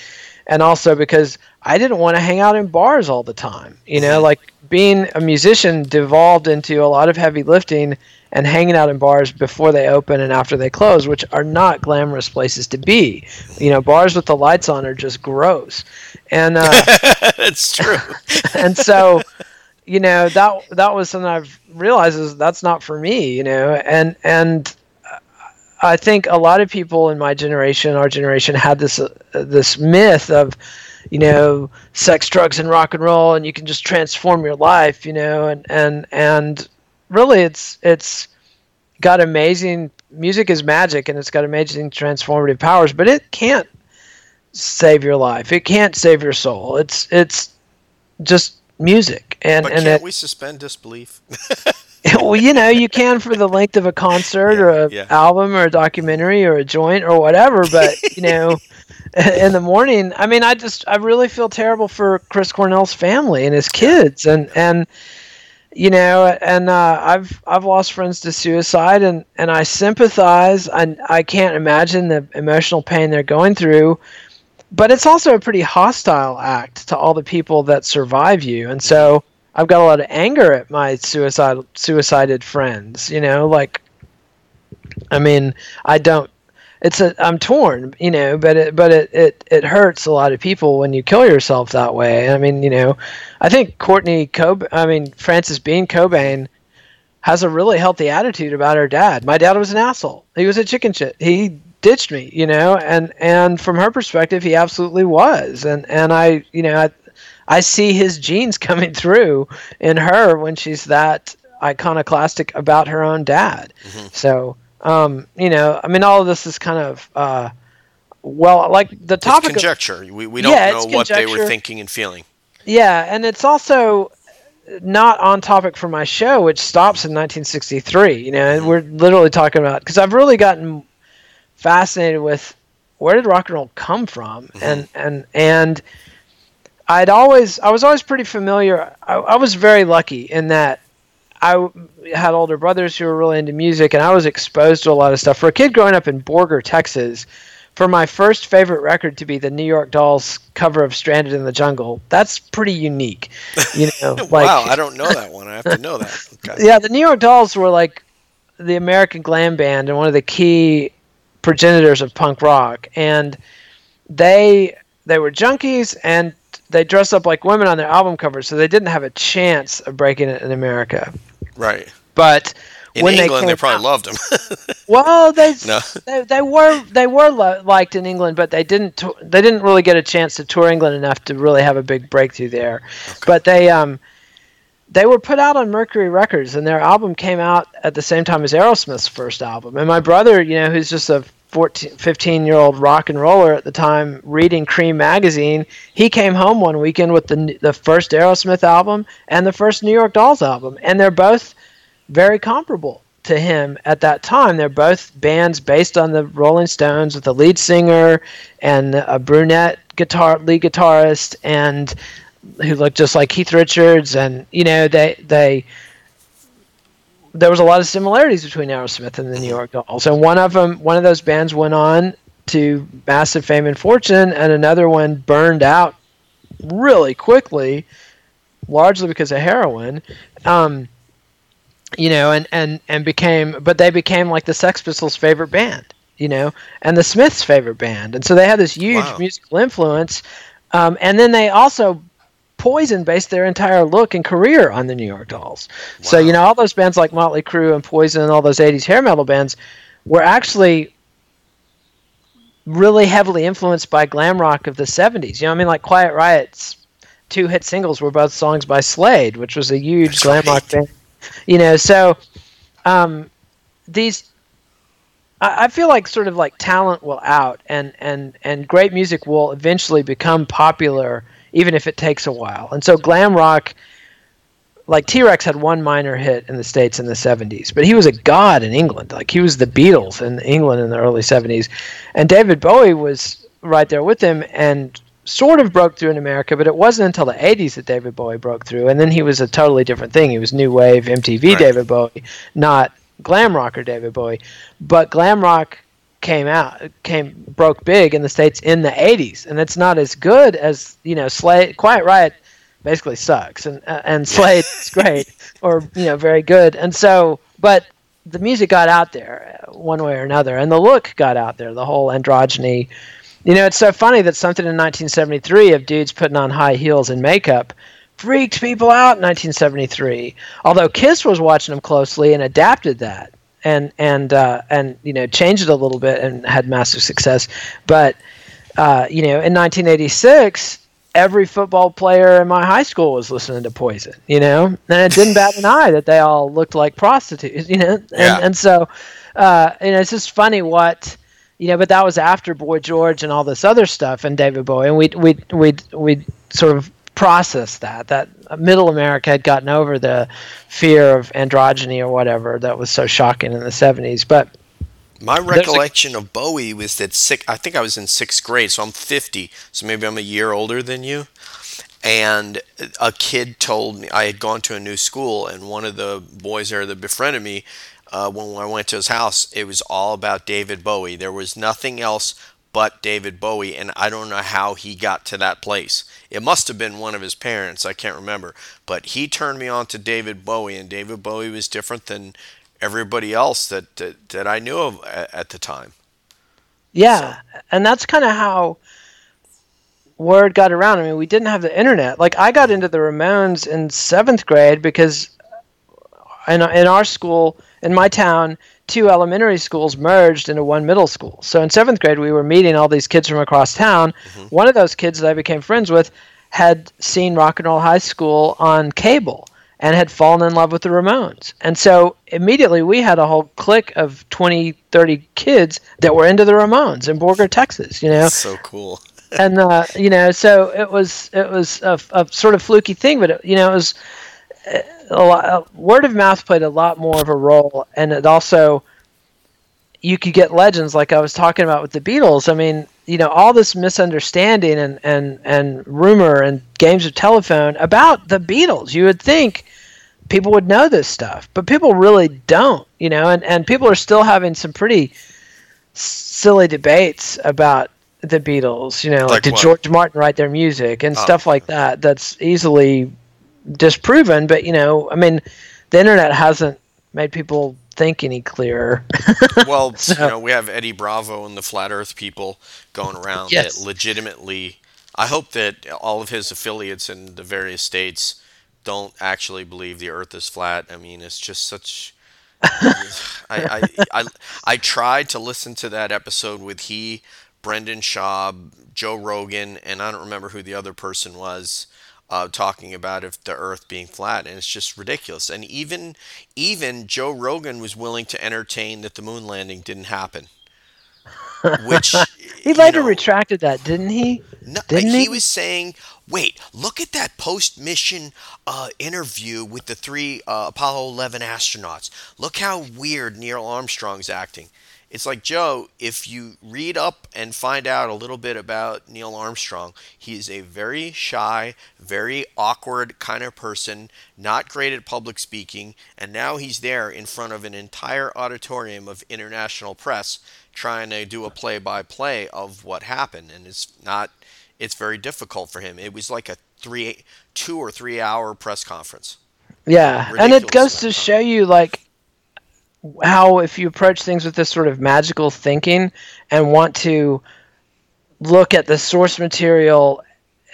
and also because I didn't want to hang out in bars all the time. You know, like being a musician devolved into a lot of heavy lifting and hanging out in bars before they open and after they close, which are not glamorous places to be. You know, bars with the lights on are just gross, and uh, <laughs> it's true. <laughs> and so, you know, that that was something I've realized is that's not for me. You know, and and I think a lot of people in my generation, our generation, had this uh, this myth of you know sex drugs and rock and roll and you can just transform your life you know and and and really it's it's got amazing music is magic and it's got amazing transformative powers, but it can't save your life. It can't save your soul. It's it's just music. And but and can't it, we suspend disbelief? <laughs> <laughs> well, you know, you can for the length of a concert yeah, or a yeah. album or a documentary or a joint or whatever, but you <laughs> know, in the morning, I mean, I just I really feel terrible for Chris Cornell's family and his kids and and you know, and uh, I've I've lost friends to suicide, and, and I sympathize. I I can't imagine the emotional pain they're going through, but it's also a pretty hostile act to all the people that survive you, and so I've got a lot of anger at my suicide suicided friends. You know, like, I mean, I don't it's a I'm torn, you know, but it but it, it it hurts a lot of people when you kill yourself that way. I mean, you know, I think Courtney Cob I mean Frances Bean Cobain has a really healthy attitude about her dad. My dad was an asshole. He was a chicken shit. He ditched me, you know, and and from her perspective, he absolutely was. And and I, you know, I, I see his genes coming through in her when she's that iconoclastic about her own dad. Mm-hmm. So um, you know, I mean, all of this is kind of uh, well, like the topic. It's conjecture. Of, we we don't yeah, know what they were thinking and feeling. Yeah, and it's also not on topic for my show, which stops in 1963. You know, mm-hmm. we're literally talking about because I've really gotten fascinated with where did rock and roll come from, mm-hmm. and and and I'd always I was always pretty familiar. I, I was very lucky in that I had older brothers who were really into music, and I was exposed to a lot of stuff. For a kid growing up in Borger, Texas, for my first favorite record to be the New York Dolls cover of "Stranded in the Jungle," that's pretty unique. You <laughs> know, like, wow, I don't know that one. I have to know that. <laughs> Okay. Yeah, the New York Dolls were like the American glam band and one of the key progenitors of punk rock, and they they were junkies and they dress up like women on their album covers, so they didn't have a chance of breaking it in America. Right. But in when England, they, they probably out, loved them. <laughs> well, they, <laughs> no. they they were they were lo- liked in England, but they didn't they didn't really get a chance to tour England enough to really have a big breakthrough there. Okay. But they um they were put out on Mercury Records, and their album came out at the same time as Aerosmith's first album. And my brother, you know, who's just a 14, 15 year old rock and roller at the time reading Creem magazine, he came home one weekend with the the first Aerosmith album and the first New York Dolls album, and they're both very comparable to him at that time. They're both bands based on the Rolling Stones with a lead singer and a brunette guitar lead guitarist and who looked just like Keith Richards and you know they they there was a lot of similarities between Aerosmith and the New York Dolls, and one of them, one of those bands went on to massive fame and fortune, and another one burned out really quickly, largely because of heroin. Um, you know, and and and became, but they became like the Sex Pistols' favorite band, you know, and the Smiths' favorite band, and so they had this huge wow. musical influence. Um, and then they also Poison based their entire look and career on the New York Dolls. Wow. So you know all those bands like Motley Crue and Poison and all those '80s hair metal bands were actually really heavily influenced by glam rock of the 70s. You know, I mean, like Quiet Riot's two hit singles were both songs by Slade, which was a huge That's glam rock band. You know, so um, these. I I feel like sort of like talent will out, and and and great music will eventually become popular, even if it takes a while. And so glam rock, like T Rex had one minor hit in the states in the '70s, but he was a god in England. Like he was the Beatles in England in the early '70s, and David Bowie was right there with him and sort of broke through in America. But it wasn't until the '80s that David Bowie broke through, and then he was a totally different thing. He was new wave MTV Right. David Bowie, not glam rocker David Bowie. But glam rock came out came broke big in the states in the 80s and it's not as good as you know Slade Quiet Riot basically sucks. And uh, and Slade is <laughs> great or you know very good. And so but the music got out there uh, one way or another. And the look got out there the whole androgyny. You know it's so funny that something in 1973 of dudes putting on high heels and makeup freaked people out in 1973 although Kiss was watching them closely and adapted that and and uh, and you know changed it a little bit and had massive success. But uh, you know, in 1986, every football player in my high school was listening to Poison. You know, and it didn't bat an eye that they all looked like prostitutes. You know, and Yeah. and so uh, you know, it's just funny what. You know, but that was after Boy George and all this other stuff and David Bowie, and we we we we sort of processed that that middle America had gotten over the fear of androgyny or whatever that was so shocking in the 70s. But My a- recollection of Bowie was that six, I think I was in sixth grade, so I'm 50, so maybe I'm a year older than you. And a kid told me I had gone to a new school, and one of the boys there that befriended me, uh, when I went to his house, it was all about David Bowie. There was nothing else but David Bowie, and I don't know how he got to that place. It must have been one of his parents, I can't remember. But he turned me on to David Bowie, and David Bowie was different than everybody else that, that, that I knew of at, the time. yeah, and that's kind of how word got around. I mean, we didn't have the internet. Like, I got into the Ramones in seventh grade because in, in our school, in my town, two elementary schools merged into one middle school. So in seventh grade, we were meeting all these kids from across town. One of those kids that I became friends with had seen Rock and Roll High School on cable and had fallen in love with the Ramones. And so immediately we had a whole clique of 20, 30 kids that were into the Ramones in Borger, Texas, you know? So cool. <laughs> and uh, you know, so it was it was a, a sort of fluky thing, but it, you know, it was lot, uh, word of mouth played a lot more of a role, and it also you could get legends like I was talking about with the Beatles. I mean, you know, all this misunderstanding and and and rumor and games of telephone about the Beatles. You would think people would know this stuff, but people really don't. You know, and and people are still having some pretty silly debates about the Beatles. You know, like, Like did what? George Martin write their music and Oh. stuff like that? That's easily disproven. But you know, I mean, the internet hasn't made people think any clearer. <laughs> Well, <laughs> So- you know, we have Eddie Bravo and the Flat Earth people going around Yes. that legitimately. I hope that all of his affiliates in the various states don't actually believe the Earth is flat. I mean, it's just such. <laughs> I, I, I, I tried to listen to that episode with he, Brendan Schaub, Joe Rogan, and I don't remember who the other person was, uh, talking about if the Earth being flat, and it's just ridiculous. And even even Joe Rogan was willing to entertain that the moon landing didn't happen, <laughs> which he later know, retracted that, didn't he? no, Didn't he, he? was saying, "Wait, look at that post-mission uh, interview with the three uh, Apollo 11 astronauts. Look how weird Neil Armstrong's acting." It's like Joe, if you read up and find out a little bit about Neil Armstrong, he is a very shy, very awkward kind of person, not great at public speaking, and now he's there in front of an entire auditorium of international press trying to do a play-by-play of what happened, and it's not it's very difficult for him. It was like a three, two or three hour press conference. Yeah, and it goes to show you like how if you approach things with this sort of magical thinking and want to look at the source material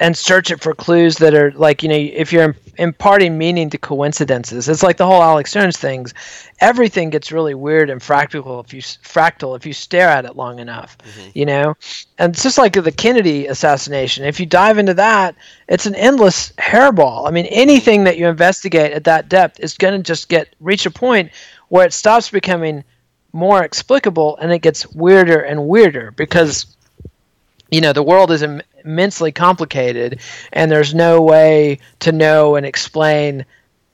and search it for clues that are like you know if you're imparting meaning to coincidences it's like the whole alex jones things everything gets really weird and fractal if you fractal if you stare at it long enough mm-hmm. you know? And it's just like the kennedy assassination. If you dive into that it's an endless hairball. I mean anything that you investigate at that depth is going to just get reach a point where it stops becoming more explicable and it gets weirder and weirder because you know the world is Im- immensely complicated and there's no way to know and explain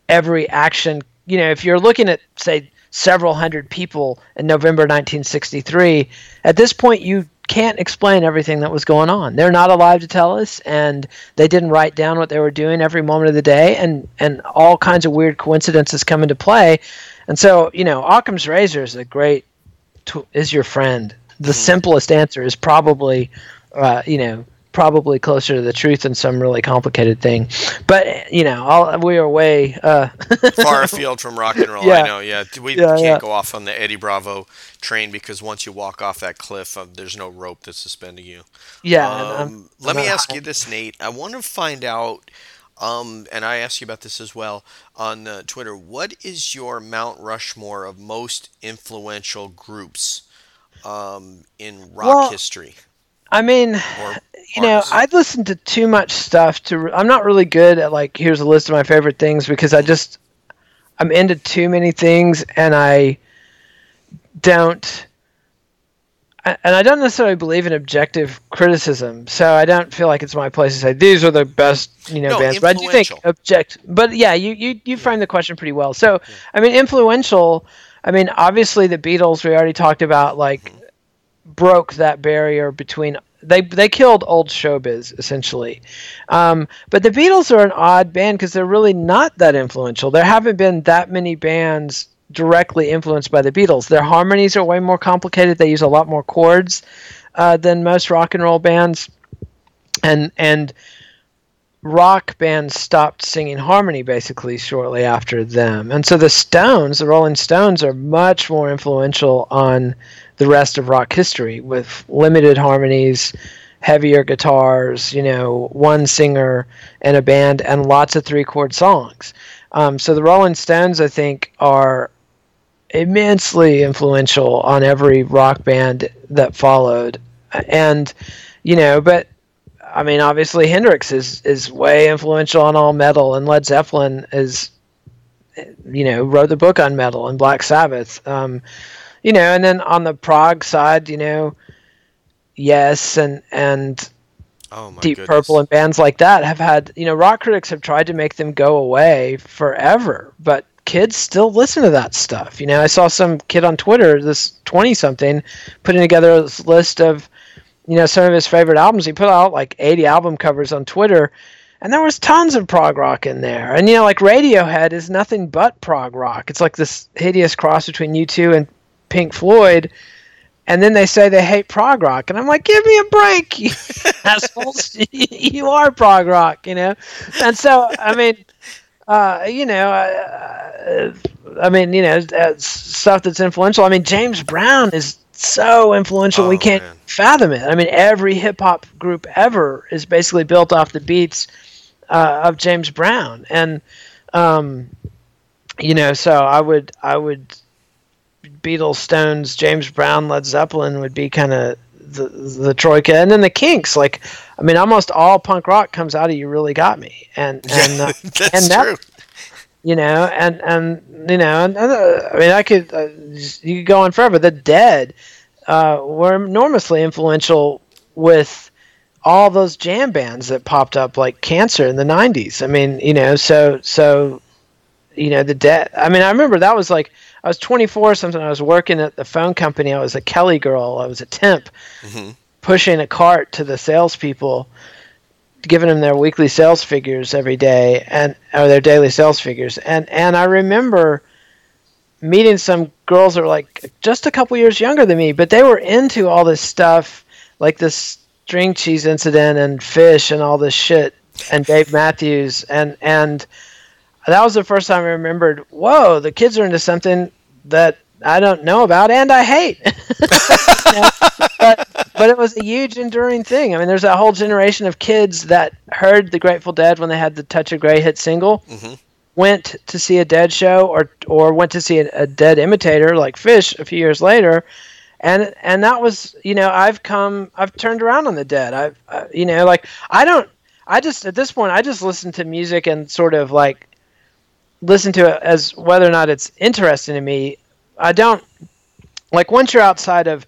every action. You know if you're looking at say several hundred people in November 1963 at this point you can't explain everything that was going on. They're not alive to tell us and they didn't write down what they were doing every moment of the day and and all kinds of weird coincidences come into play and so you know Occam's razor is a great is your friend the mm-hmm. simplest answer is probably uh, you know, probably closer to the truth than some really complicated thing. But you know, I'll, we are way uh, <laughs> far afield from rock and roll. Yeah. I know. Yeah, we yeah, can't yeah. go off on the Eddie Bravo train because once you walk off that cliff, uh, there's no rope that's suspending you. Yeah. Um, I'm, let I'm me ask high. you this, Nate. I want to find out. Um, and I asked you about this as well on uh, Twitter. What is your Mount Rushmore of most influential groups um, in rock well, history? I mean, you know, I'd listened to too much stuff to. I'm not really good at like here's a list of my favorite things because I just I'm into too many things and I don't. And I don't necessarily believe in objective criticism, so I don't feel like it's my place to say these are the best, you know, no, bands. But I do think object. But yeah, you you you frame the question pretty well. So yeah. I mean, influential. I mean, obviously the Beatles. We already talked about like mm-hmm broke that barrier between they they killed old showbiz essentially. Um, but the Beatles are an odd band because they're really not that influential. There haven't been that many bands directly influenced by the Beatles. Their harmonies are way more complicated. They use a lot more chords uh, than most rock and roll bands, and and rock bands stopped singing harmony basically shortly after them. And so the Stones, the Rolling Stones, are much more influential on the rest of rock history with limited harmonies, heavier guitars, you know, one singer and a band, and lots of three chord songs. Um, so the Rolling Stones, I think, are immensely influential on every rock band that followed. And, you know, but I mean, obviously Hendrix is is way influential on all metal, and Led Zeppelin is, you know, wrote the book on metal, and Black Sabbath. Um, you know, and then on the prog side, you know, yes, and and oh Deep goodness. Purple and bands like that have had, you know, rock critics have tried to make them go away forever, but kids still listen to that stuff. You know, I saw some kid on Twitter, this twenty something, putting together this list of, you know, some of his favorite albums. He put out like eighty album covers on Twitter and there was tons of prog rock in there. And you know, like Radiohead is nothing but prog rock. It's like this hideous cross between U2 and Pink Floyd, and then they say they hate prog rock, and I'm like, give me a break, you <laughs> assholes! <laughs> you are prog rock, you know. And so, I mean, uh, you know, uh, I mean, you know, stuff that's influential. I mean, James Brown is so influential, oh, we can't man. fathom it. I mean, every hip hop group ever is basically built off the beats uh, of James Brown, and um, you know, so I would, I would Beatles, Stones, James Brown, Led Zeppelin would be kind of the the troika, and then the Kinks. Like, I mean, almost all punk rock comes out of "You Really Got Me," and <laughs> and uh, <laughs> that's and that, true. You know, and and you know, and, uh, I mean, I could uh, you could go on forever. The Dead uh, were enormously influential with all those jam bands that popped up like Cancer in the '90s. I mean, you know, so so you know the Dead. I mean, I remember that was like I was 24 or something. I was working at the phone company. I was a Kelly girl. I was a temp, mm-hmm. Pushing a cart to the salespeople, giving them their weekly sales figures every day and or their daily sales figures. And and I remember meeting some girls that were like just a couple years younger than me, but they were into all this stuff, like this string cheese incident and Phish and all this shit and Dave Matthews and and that was the first time I remembered, whoa, the kids are into something that I don't know about and I hate. Know? <laughs> but but it was a huge enduring thing. I mean, there's a whole generation of kids that heard the Grateful Dead when they had the Touch of Grey hit single, went to see a Dead show or or went to see a, a Dead imitator like Phish a few years later. And and that was you know I've come I've turned around on the Dead I've uh, you know like I don't I just at this point I just listen to music and sort of like listen to it as whether or not it's interesting to me. I don't like once you're outside of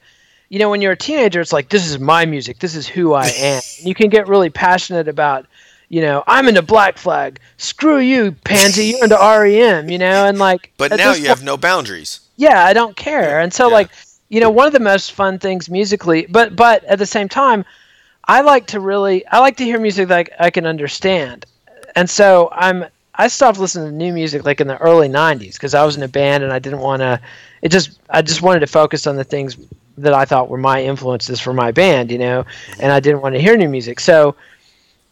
you know when you're a teenager it's like this is my music. This is who i <laughs> am. You can get really passionate about you know i'm into black flag. Screw you pansy. You're into <laughs> rem you know? And like But now you point- have no boundaries. yeah i don't care. And so Yeah. like you know one of the most fun things musically but but at the same time i like to really i like to hear music that i, I can understand. And so i'm i stopped listening to new music like in the early 90s because i was in a band and i didn't want to it just i just wanted to focus on the things that i thought were my influences for my band you know and i didn't want to hear new music. So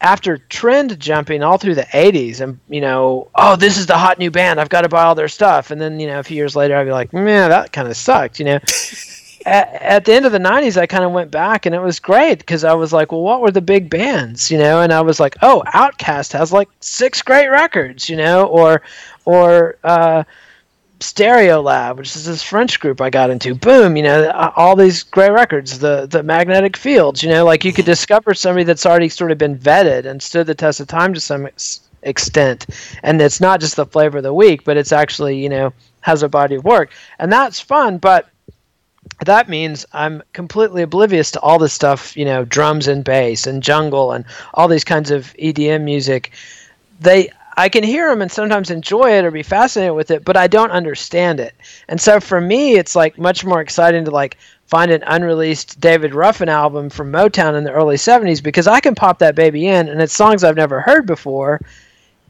after trend jumping all through the 80s and you know oh this is the hot new band i've got to buy all their stuff and then you know a few years later i'd be like man that kind of sucked you know at, at the end of the 90s i kind of went back and it was great because i was like well what were the big bands you know and i was like oh OutKast has like six great records you know or or uh Stereolab, which is this French group I got into. Boom, you know, all these great records, the the magnetic fields, you know, like you could discover somebody that's already sort of been vetted and stood the test of time to some ex- extent, and it's not just the flavor of the week, but it's actually you know has a body of work, and that's fun. But that means I'm completely oblivious to all this stuff, you know, drums and bass and jungle and all these kinds of EDM music. They I can hear them and sometimes enjoy it or be fascinated with it, but I don't understand it. And so for me, it's like much more exciting to like find an unreleased David Ruffin album from Motown in the early 70s because I can pop that baby in and it's songs I've never heard before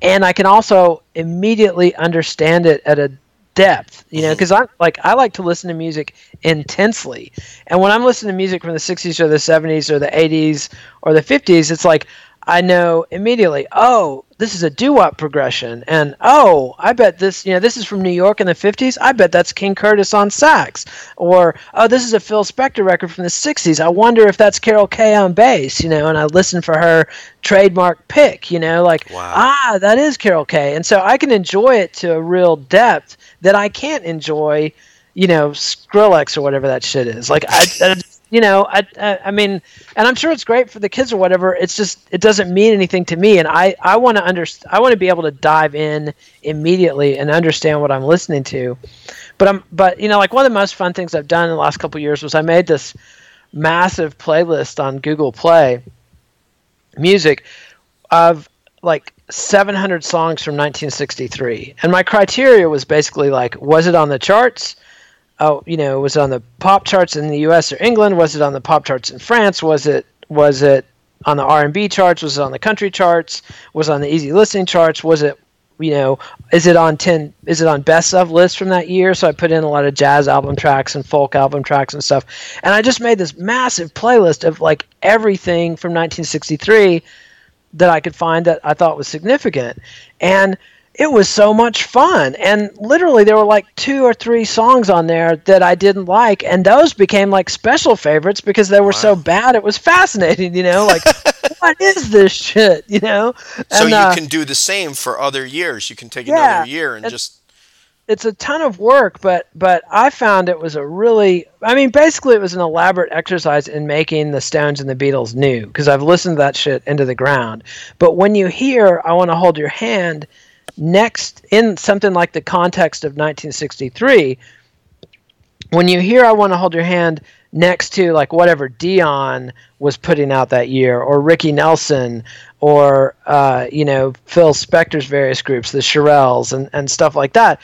and I can also immediately understand it at a depth, you know, mm-hmm. because I'm like I like to listen to music intensely, and when I'm listening to music from the '60s or the '70s or the '80s or the '50s, it's like I know immediately. Oh, this is a doo-wop progression, and oh, I bet this, you know, this is from New York in the '50s. I bet that's King Curtis on sax, or oh, this is a Phil Spector record from the '60s. I wonder if that's Carol Kaye on bass, you know, and I listen for her trademark pick, you know, like Wow. ah, that is Carol Kaye, and so I can enjoy it to a real depth that I can't enjoy, you know, Skrillex or whatever that shit is. Like I, I you know, I, I, I mean, and I'm sure it's great for the kids or whatever. It's just it doesn't mean anything to me, and I, I want to under, I want to be able to dive in immediately and understand what I'm listening to. But I'm, but you know, like one of the most fun things I've done in the last couple years was I made this massive playlist on Google Play music of like 700 songs from 1963 and my criteria was basically like was it on the charts oh you know was it on the pop charts in the us or england? Was it on the pop charts in france? Was it was it on the r&b charts? Was it on the country charts? Was it on the easy listening charts? Was it you know is it on 10 is it on best of lists from that year? So i put in a lot of jazz album tracks and folk album tracks and stuff. And i just made this massive playlist of like everything from 1963 that I could find that I thought was significant. And it was so much fun. And literally, there were like two or three songs on there that I didn't like. And those became like special favorites because they were so bad. It was fascinating, you know? Like, <laughs> what is this shit, you know? So you uh, can do the same for other years. You can take Yeah, another year and just it's a ton of work, but but I found it was a really I mean basically it was an elaborate exercise in making the Stones and the Beatles new because I've listened to that shit into the ground. But when you hear I want to hold your hand next in something like the context of 1963, when you hear I want to hold your hand next to like whatever Dion was putting out that year or Ricky Nelson or uh, you know Phil Spector's various groups, the Shirelles and, and stuff like that.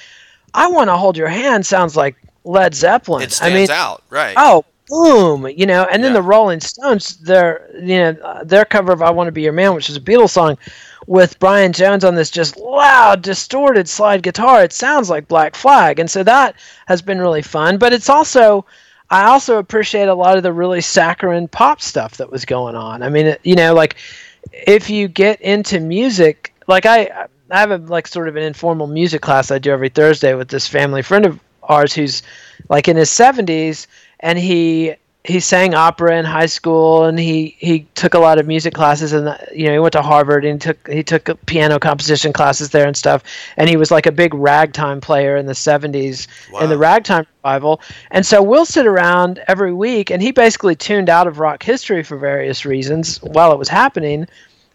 I want to hold your hand sounds like Led Zeppelin. it I stands mean, out, right? oh boom, you know. And then Yeah. the Rolling Stones, their you know uh, their cover of "I Want to Be Your Man," which is a Beatles song, with Brian Jones on this just loud, distorted slide guitar. It sounds like Black Flag, and so that has been really fun. But it's also I also appreciate a lot of the really saccharine pop stuff that was going on. I mean, it, you know, like if you get into music, like I, I have a like sort of an informal music class I do every Thursday with this family friend of ours who's like in his 70s, and he he sang opera in high school and he he took a lot of music classes and you know he went to Harvard and he took he took piano composition classes there and stuff and he was like a big ragtime player in the 70s wow. in the ragtime revival and so we'll sit around every week and he basically tuned out of rock history for various reasons while it was happening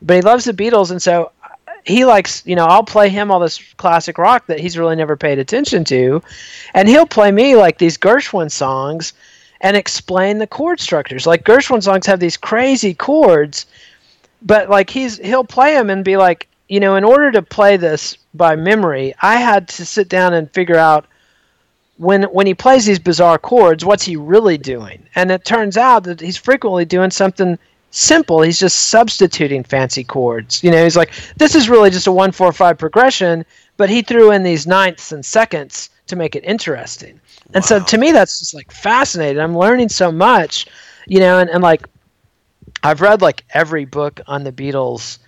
but he loves the Beatles and so he likes you know I'll play him all this classic rock that he's really never paid attention to and he'll play me like these Gershwin songs and explain the chord structures. Like Gershwin songs have these crazy chords, but like he's he'll play them and be like, you know, in order to play this by memory, I had to sit down and figure out when when he plays these bizarre chords, what's he really doing? And it turns out that he's frequently doing something simple. He's just substituting fancy chords. You know, he's like, this is really just a one four five progression, but he threw in these ninths and seconds to make it interesting. And wow. so to me, that's just like fascinating. I'm learning so much, you know, and, and like I've read like every book on the Beatles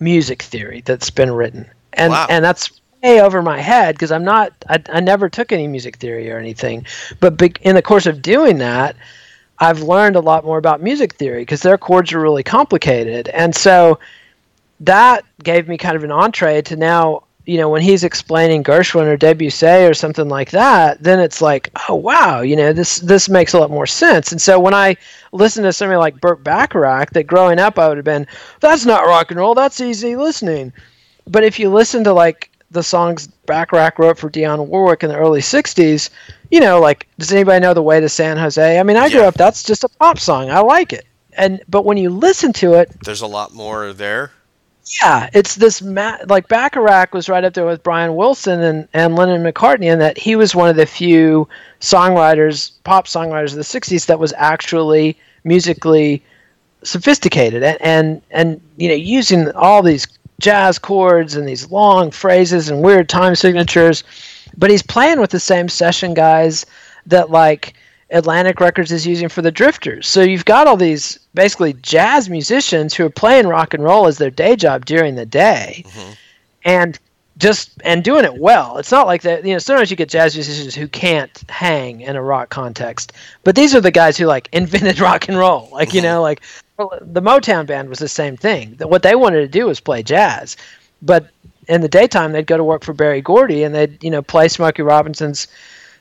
music theory that's been written. And, wow. and that's way over my head because I'm not, I, I never took any music theory or anything. But in the course of doing that, I've learned a lot more about music theory because their chords are really complicated. And so that gave me kind of an entree to now you know, when he's explaining Gershwin or Debussy or something like that, then it's like, oh wow, you know, this this makes a lot more sense. And so when I listen to somebody like Burt Bacharach, that growing up I would have been, that's not rock and roll, that's easy listening. But if you listen to like the songs Bacharach wrote for Dionne Warwick in the early '60s, you know, like does anybody know the way to San Jose? I mean, I grew yeah. up that's just a pop song. I like it. And but when you listen to it, there's a lot more there yeah, it's this ma- like Bacharach was right up there with Brian Wilson and, and Lennon McCartney, and that he was one of the few songwriters, pop songwriters of the '60s that was actually musically sophisticated and and, and you know using all these jazz chords and these long phrases and weird time signatures, but he's playing with the same session guys that like Atlantic Records is using for the Drifters. So you've got all these basically jazz musicians who are playing rock and roll as their day job during the day, mm-hmm. and just and doing it well. It's not like that. You know, sometimes you get jazz musicians who can't hang in a rock context, but these are the guys who like <laughs> invented rock and roll. Like you mm-hmm. know, like the Motown band was the same thing. That what they wanted to do was play jazz, but in the daytime they'd go to work for Berry Gordy and they'd you know play Smokey Robinson's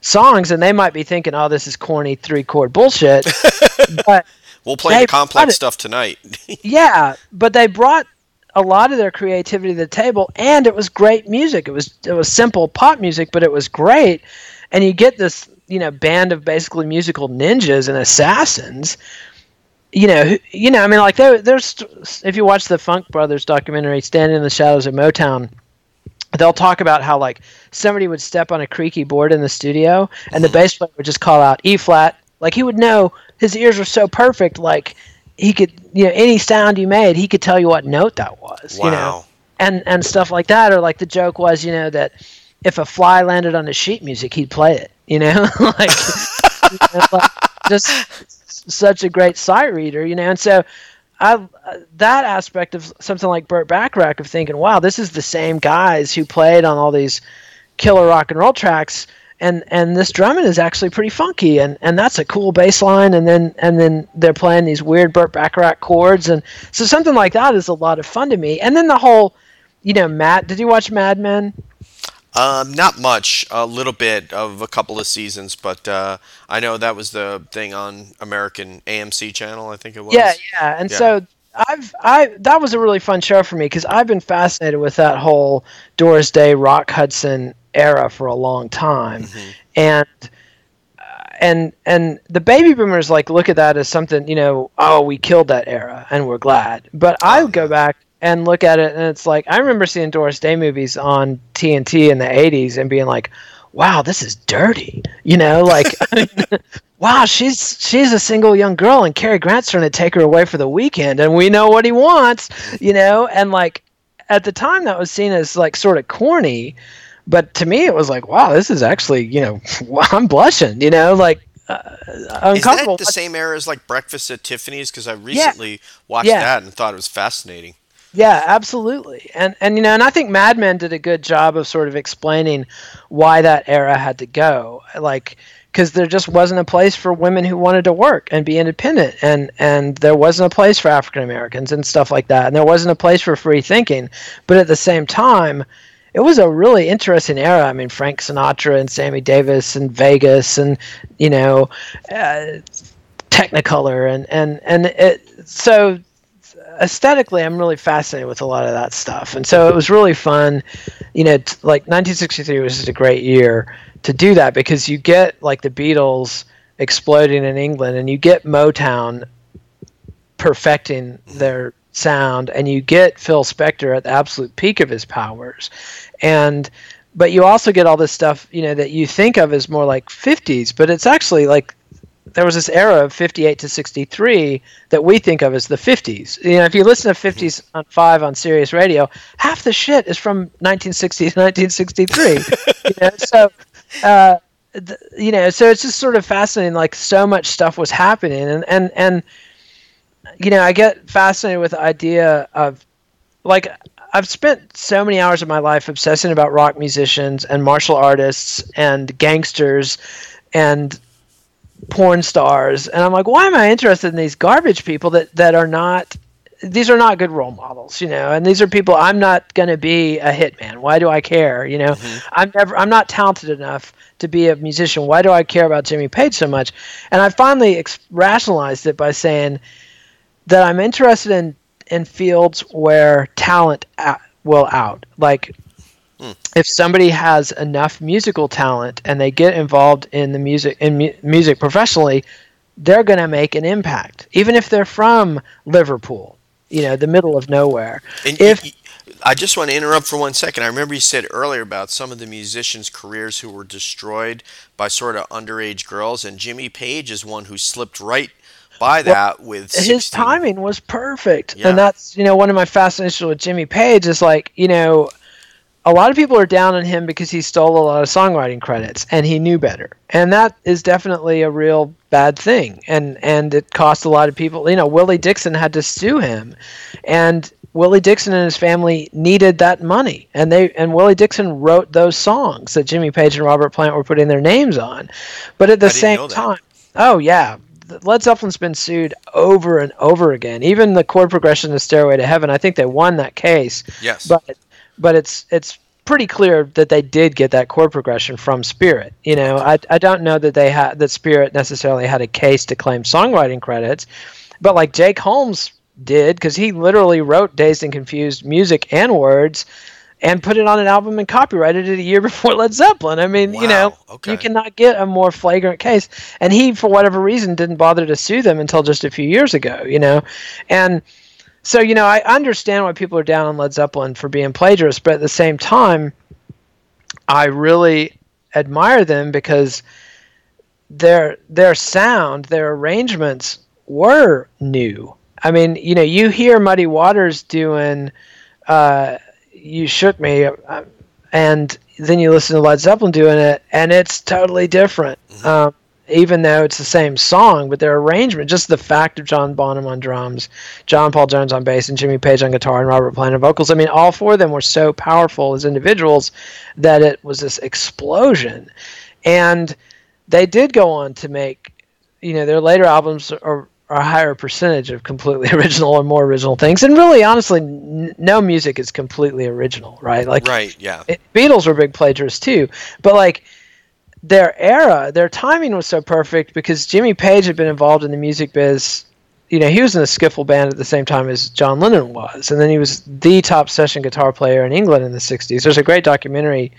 songs, and they might be thinking, "Oh, this is corny three chord bullshit." <laughs> but we'll play the complex stuff tonight. <laughs> yeah, but they brought a lot of their creativity to the table, and it was great music. It was it was simple pop music, but it was great, and you get this you know band of basically musical ninjas and assassins. You know, you know. I mean, like there, there's if you watch the Funk Brothers documentary, "Standing in the Shadows of Motown," they'll talk about how like somebody would step on a creaky board in the studio and the <sighs> bass player would just call out E flat. Like he would know his ears were so perfect, like he could you know, any sound you made, he could tell you what note that was. Wow. You know? And and stuff like that. Or like the joke was, you know, that if a fly landed on the sheet music, he'd play it. You know? <laughs> like, you know, like just such a great sight reader, you know. And so I that aspect of something like Burt Bacharach of thinking, wow, this is the same guys who played on all these killer rock and roll tracks, and and this drumming is actually pretty funky, and and that's a cool bass line, and then and then they're playing these weird Burt Bacharach chords, and so something like that is a lot of fun to me. And then the whole, you know, Matt, did you watch Mad Men? Um, not much, a little bit of a couple of seasons, but uh, I know that was the thing on American AMC channel. I think it was. Yeah, yeah, and yeah. so I've I that was a really fun show for me because I've been fascinated with that whole Doris Day, Rock Hudson era for a long time, mm-hmm. and and and the baby boomers like look at that as something you know oh we killed that era and we're glad, but I oh, go back and look at it and it's like I remember seeing Doris Day movies on TNT in the 80s and being like wow this is dirty you know like <laughs> <laughs> wow she's she's a single young girl and Cary Grant's trying to take her away for the weekend and we know what he wants you know? And like at the time that was seen as like sort of corny but to me it was like wow this is actually you know <laughs> I'm blushing you know like uh, uncomfortable. Is that the same era as like Breakfast at Tiffany's? Because I recently yeah. watched yeah. that and thought it was fascinating. Yeah, absolutely. And and you know, and I think Mad Men did a good job of sort of explaining why that era had to go. Like because there just wasn't a place for women who wanted to work and be independent and and there wasn't a place for African Americans and stuff like that. And there wasn't a place for free thinking. But at the same time, it was a really interesting era. I mean, Frank Sinatra and Sammy Davis and Vegas and you know, uh, Technicolor and and and it, so aesthetically, I'm really fascinated with a lot of that stuff, and so it was really fun. You know, t- like 1963 was just a great year to do that because you get like the Beatles exploding in England, and you get Motown perfecting their sound, and you get Phil Spector at the absolute peak of his powers, and but you also get all this stuff you know that you think of as more like 50s, but it's actually like there was this era of 58 to 63 that we think of as the 50s. You know, if you listen to 50s on 5 on Sirius Radio, half the shit is from 1960 to 1963. <laughs> you know, so uh, th- you know, so it's just sort of fascinating like so much stuff was happening and and and you know, I get fascinated with the idea of like I've spent so many hours of my life obsessing about rock musicians and martial artists and gangsters and porn stars. And i'm like why am i interested in these garbage people that that are not these are not good role models you know? And these are people i'm not going to be a hitman. Why do i care you know? Mm-hmm. I'm never i'm not talented enough to be a musician. Why do i care about jimmy page so much? And i finally ex- rationalized it by saying that i'm interested in in fields where talent a- will out like hmm. if somebody has enough musical talent and they get involved in the music in mu- music professionally, they're going to make an impact, even if they're from Liverpool, you know, the middle of nowhere. And if y- y- I just want to interrupt for one second. I remember you said earlier about some of the musicians' careers who were destroyed by sort of underage girls, and Jimmy Page is one who slipped right by that with his timing was perfect, Yeah. and that's you know one of my fascinations with Jimmy Page is like you know. A lot of people are down on him because he stole a lot of songwriting credits and he knew better. And that is definitely a real bad thing. And and it cost a lot of people, you know, Willie Dixon had to sue him. And Willie Dixon and his family needed that money. And they and Willie Dixon wrote those songs that Jimmy Page and Robert Plant were putting their names on. But at the same time, oh yeah, Led Zeppelin's been sued over and over again. Even the chord progression of Stairway to Heaven, I think they won that case. Yes. But but it's it's pretty clear that they did get that chord progression from Spirit. You know, I I don't know that they had that Spirit necessarily had a case to claim songwriting credits, but like Jake Holmes did because he literally wrote Dazed and Confused music and words. And put it on an album and copyrighted it a year <laughs> before Led Zeppelin. I mean, you know, okay. you cannot get a more flagrant case. And he, for whatever reason, didn't bother to sue them until just a few years ago. You know, and so you know I understand why people are down on Led Zeppelin for being plagiarists, but at the same time, I really admire them because their their sound, their arrangements were new. I mean, you know, you hear Muddy Waters doing uh, "You Shook Me," uh, and then you listen to Led Zeppelin doing it, and it's totally different. Um, even though it's the same song, but their arrangement, just the fact of John Bonham on drums, John Paul Jones on bass, and Jimmy Page on guitar, and Robert Plant on vocals. I mean, all four of them were so powerful as individuals that it was this explosion. And they did go on to make, you know, their later albums are a higher percentage of completely <laughs> original or more original things. And really, honestly, n- no music is completely original, right? Like, right, yeah. it, Beatles were big plagiarists too, but like their era, their timing was so perfect because Jimmy Page had been involved in the music biz. You know, he was in the skiffle band at the same time as John Lennon was, and then he was the top session guitar player in England in the '60s. There's a great documentary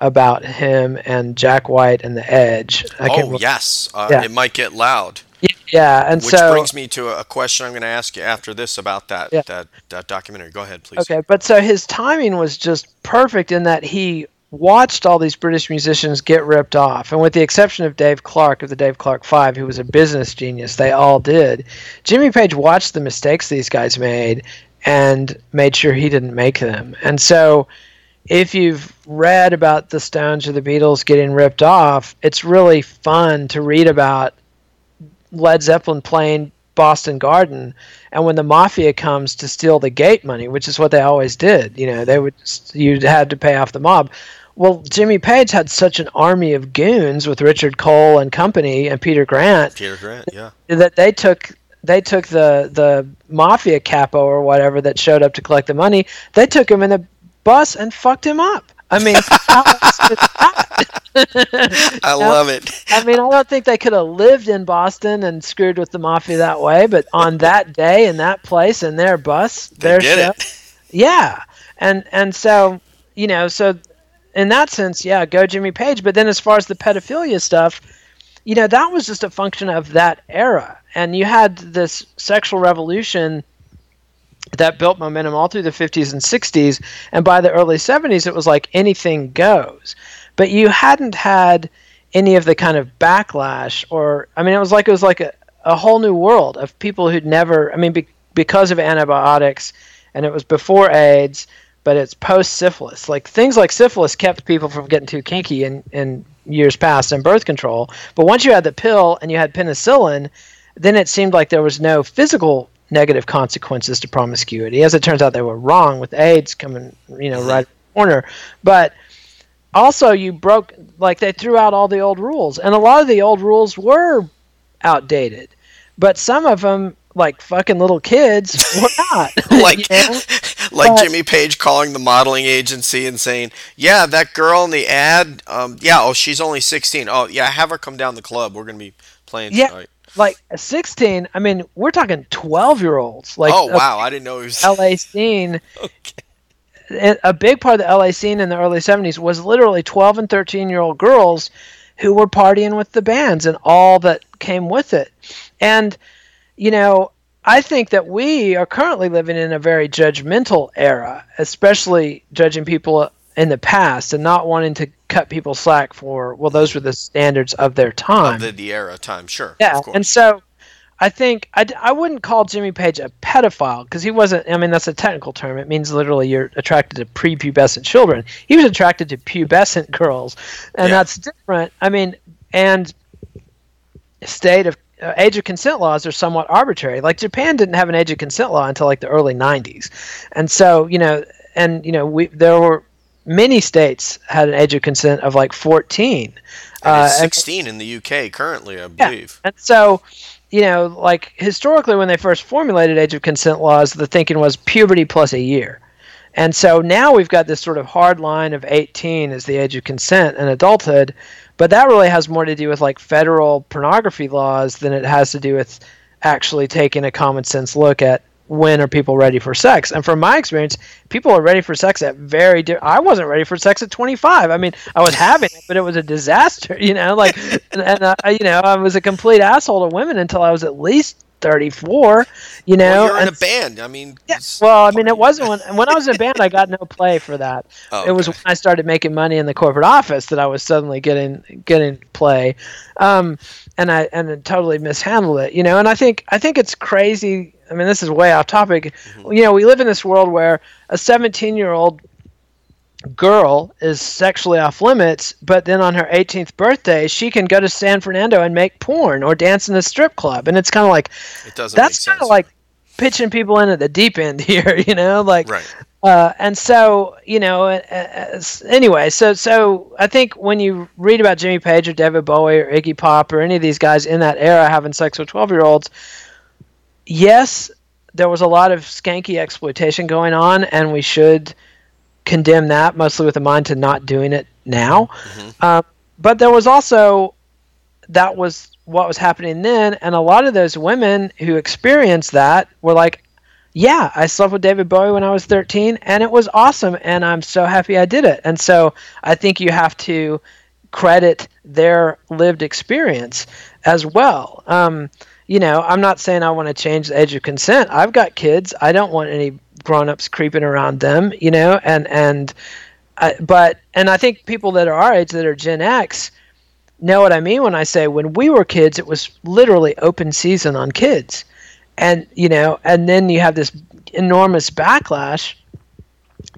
about him and Jack White and the Edge. I oh, yes. Uh, Yeah. It might get loud. Yeah, and Which so brings me to a question I'm going to ask you after this about that, Yeah. that, that documentary. Go ahead, please. Okay, but so his timing was just perfect in that he watched all these British musicians get ripped off, and with the exception of Dave Clark of the Dave Clark Five, who was a business genius, they all did. Jimmy Page watched the mistakes these guys made and made sure he didn't make them. And so, if you've read about the Stones or the Beatles getting ripped off, it's really fun to read about Led Zeppelin playing Boston Garden, and when the mafia comes to steal the gate money, which is what they always did, you know, they would you had to pay off the mob. Well, Jimmy Page had such an army of goons with Richard Cole and company and Peter Grant Peter Grant, yeah. that they took they took the the mafia capo or whatever that showed up to collect the money. They took him in the bus and fucked him up. I mean, how else could that? <laughs> I love it. I mean, I don't think they could have lived in Boston and screwed with the mafia that way, but on that day in that place in their bus, They their show, it. <laughs> yeah, and and so you know, so in that sense, yeah, go Jimmy Page. But then as far as the pedophilia stuff, you know, that was just a function of that era, and you had this sexual revolution that built momentum all through the 50s and 60s and by the early 70s it was like anything goes. But you hadn't had any of the kind of backlash or i mean it was like it was like a, a whole new world of people who'd never i mean be, because of antibiotics and it was before aids but it's post syphilis like things like syphilis kept people from getting too kinky in, in years past and birth control. But once you had the pill and you had penicillin then it seemed like there was no physical negative consequences to promiscuity. As it turns out, they were wrong with AIDS coming, you know, right corner. But also, you broke like they threw out all the old rules, and a lot of the old rules were outdated. But some of them, like fucking little kids, were <laughs> not. <laughs> like you know? <laughs> like But- Jimmy Page calling the modeling agency and saying, "Yeah, that girl in the ad, um, yeah, oh, she's only 16. Oh, yeah, have her come down the club. We're gonna be playing Yeah. tonight." Like sixteen. I mean, we're talking twelve-year-olds. Like oh wow, I didn't know he was. <laughs> LA scene. <laughs> Okay. a big part of the LA scene in the early 70s was literally 12 and 13 year old girls who were partying with the bands and all that came with it. And, you know, I think that we are currently living in a very judgmental era, especially judging people in the past and not wanting to cut people slack for, well, those were the standards of their time. Of the, the era time, sure. Yeah, and so I think I, I wouldn't call Jimmy Page a pedophile because he wasn't. I mean, that's a technical term. It means literally you're attracted to prepubescent children. He was attracted to pubescent <laughs> girls, and Yeah. that's different. I mean, and state of uh, age of consent laws are somewhat arbitrary. Like Japan didn't have an age of consent law until like the early '90s, and so you know, and you know, we there were many states had an age of consent of like 14. And it's uh, and- 16 in the UK currently, I Yeah. believe. And so, you know, like historically, when they first formulated age of consent laws, the thinking was puberty plus a year. And so now we've got this sort of hard line of 18 as the age of consent and adulthood, but that really has more to do with like federal pornography laws than it has to do with actually taking a common sense look at when are people ready for sex. And from my experience, people are ready for sex at very I wasn't ready for sex at 25. I mean, I was having it, but it was a disaster, <laughs> you know, like and, and uh, you know, I was a complete asshole to women until I was at least 34, you know. well, you're in and- a band. I mean, it's- well, I mean, it wasn't when when I was in a band. I got no play for that. <laughs> Oh, It was when I started making money in the corporate office that I was suddenly getting getting play, um, and I and I totally mishandled it. You know, and I think I think it's crazy. I mean, this is way off topic. Mm-hmm. You know, we live in this world where a 17 year old girl is sexually off limits, but then on her 18th birthday, she can go to San Fernando and make porn or dance in a strip club, and it's kind of like it doesn't that's kind of like pitching people in at the deep end <laughs> here, you know, like right. uh, and so you know, uh, uh, anyway, so so I think when you read about Jimmy Page or David Bowie or Iggy Pop or any of these guys in that era having sex with twelve year olds, yes, there was a lot of skanky exploitation going on, and we should condemn that, mostly with a mind to not doing it now. Um, but there was also that was what was happening then, and a lot of those women who experienced that were like, "Yeah, I slept with David Bowie when I was 13, and it was awesome, and I'm so happy I did it." And so I think you have to credit their lived experience as well. Um, you know, I'm not saying I want to change the age of consent. I've got kids. I don't want any grown-ups creeping around them. You know, and and I, but and I think people that are our age that are Gen X know what I mean when I say when we were kids, it was literally open season on kids, and you know, and then you have this enormous backlash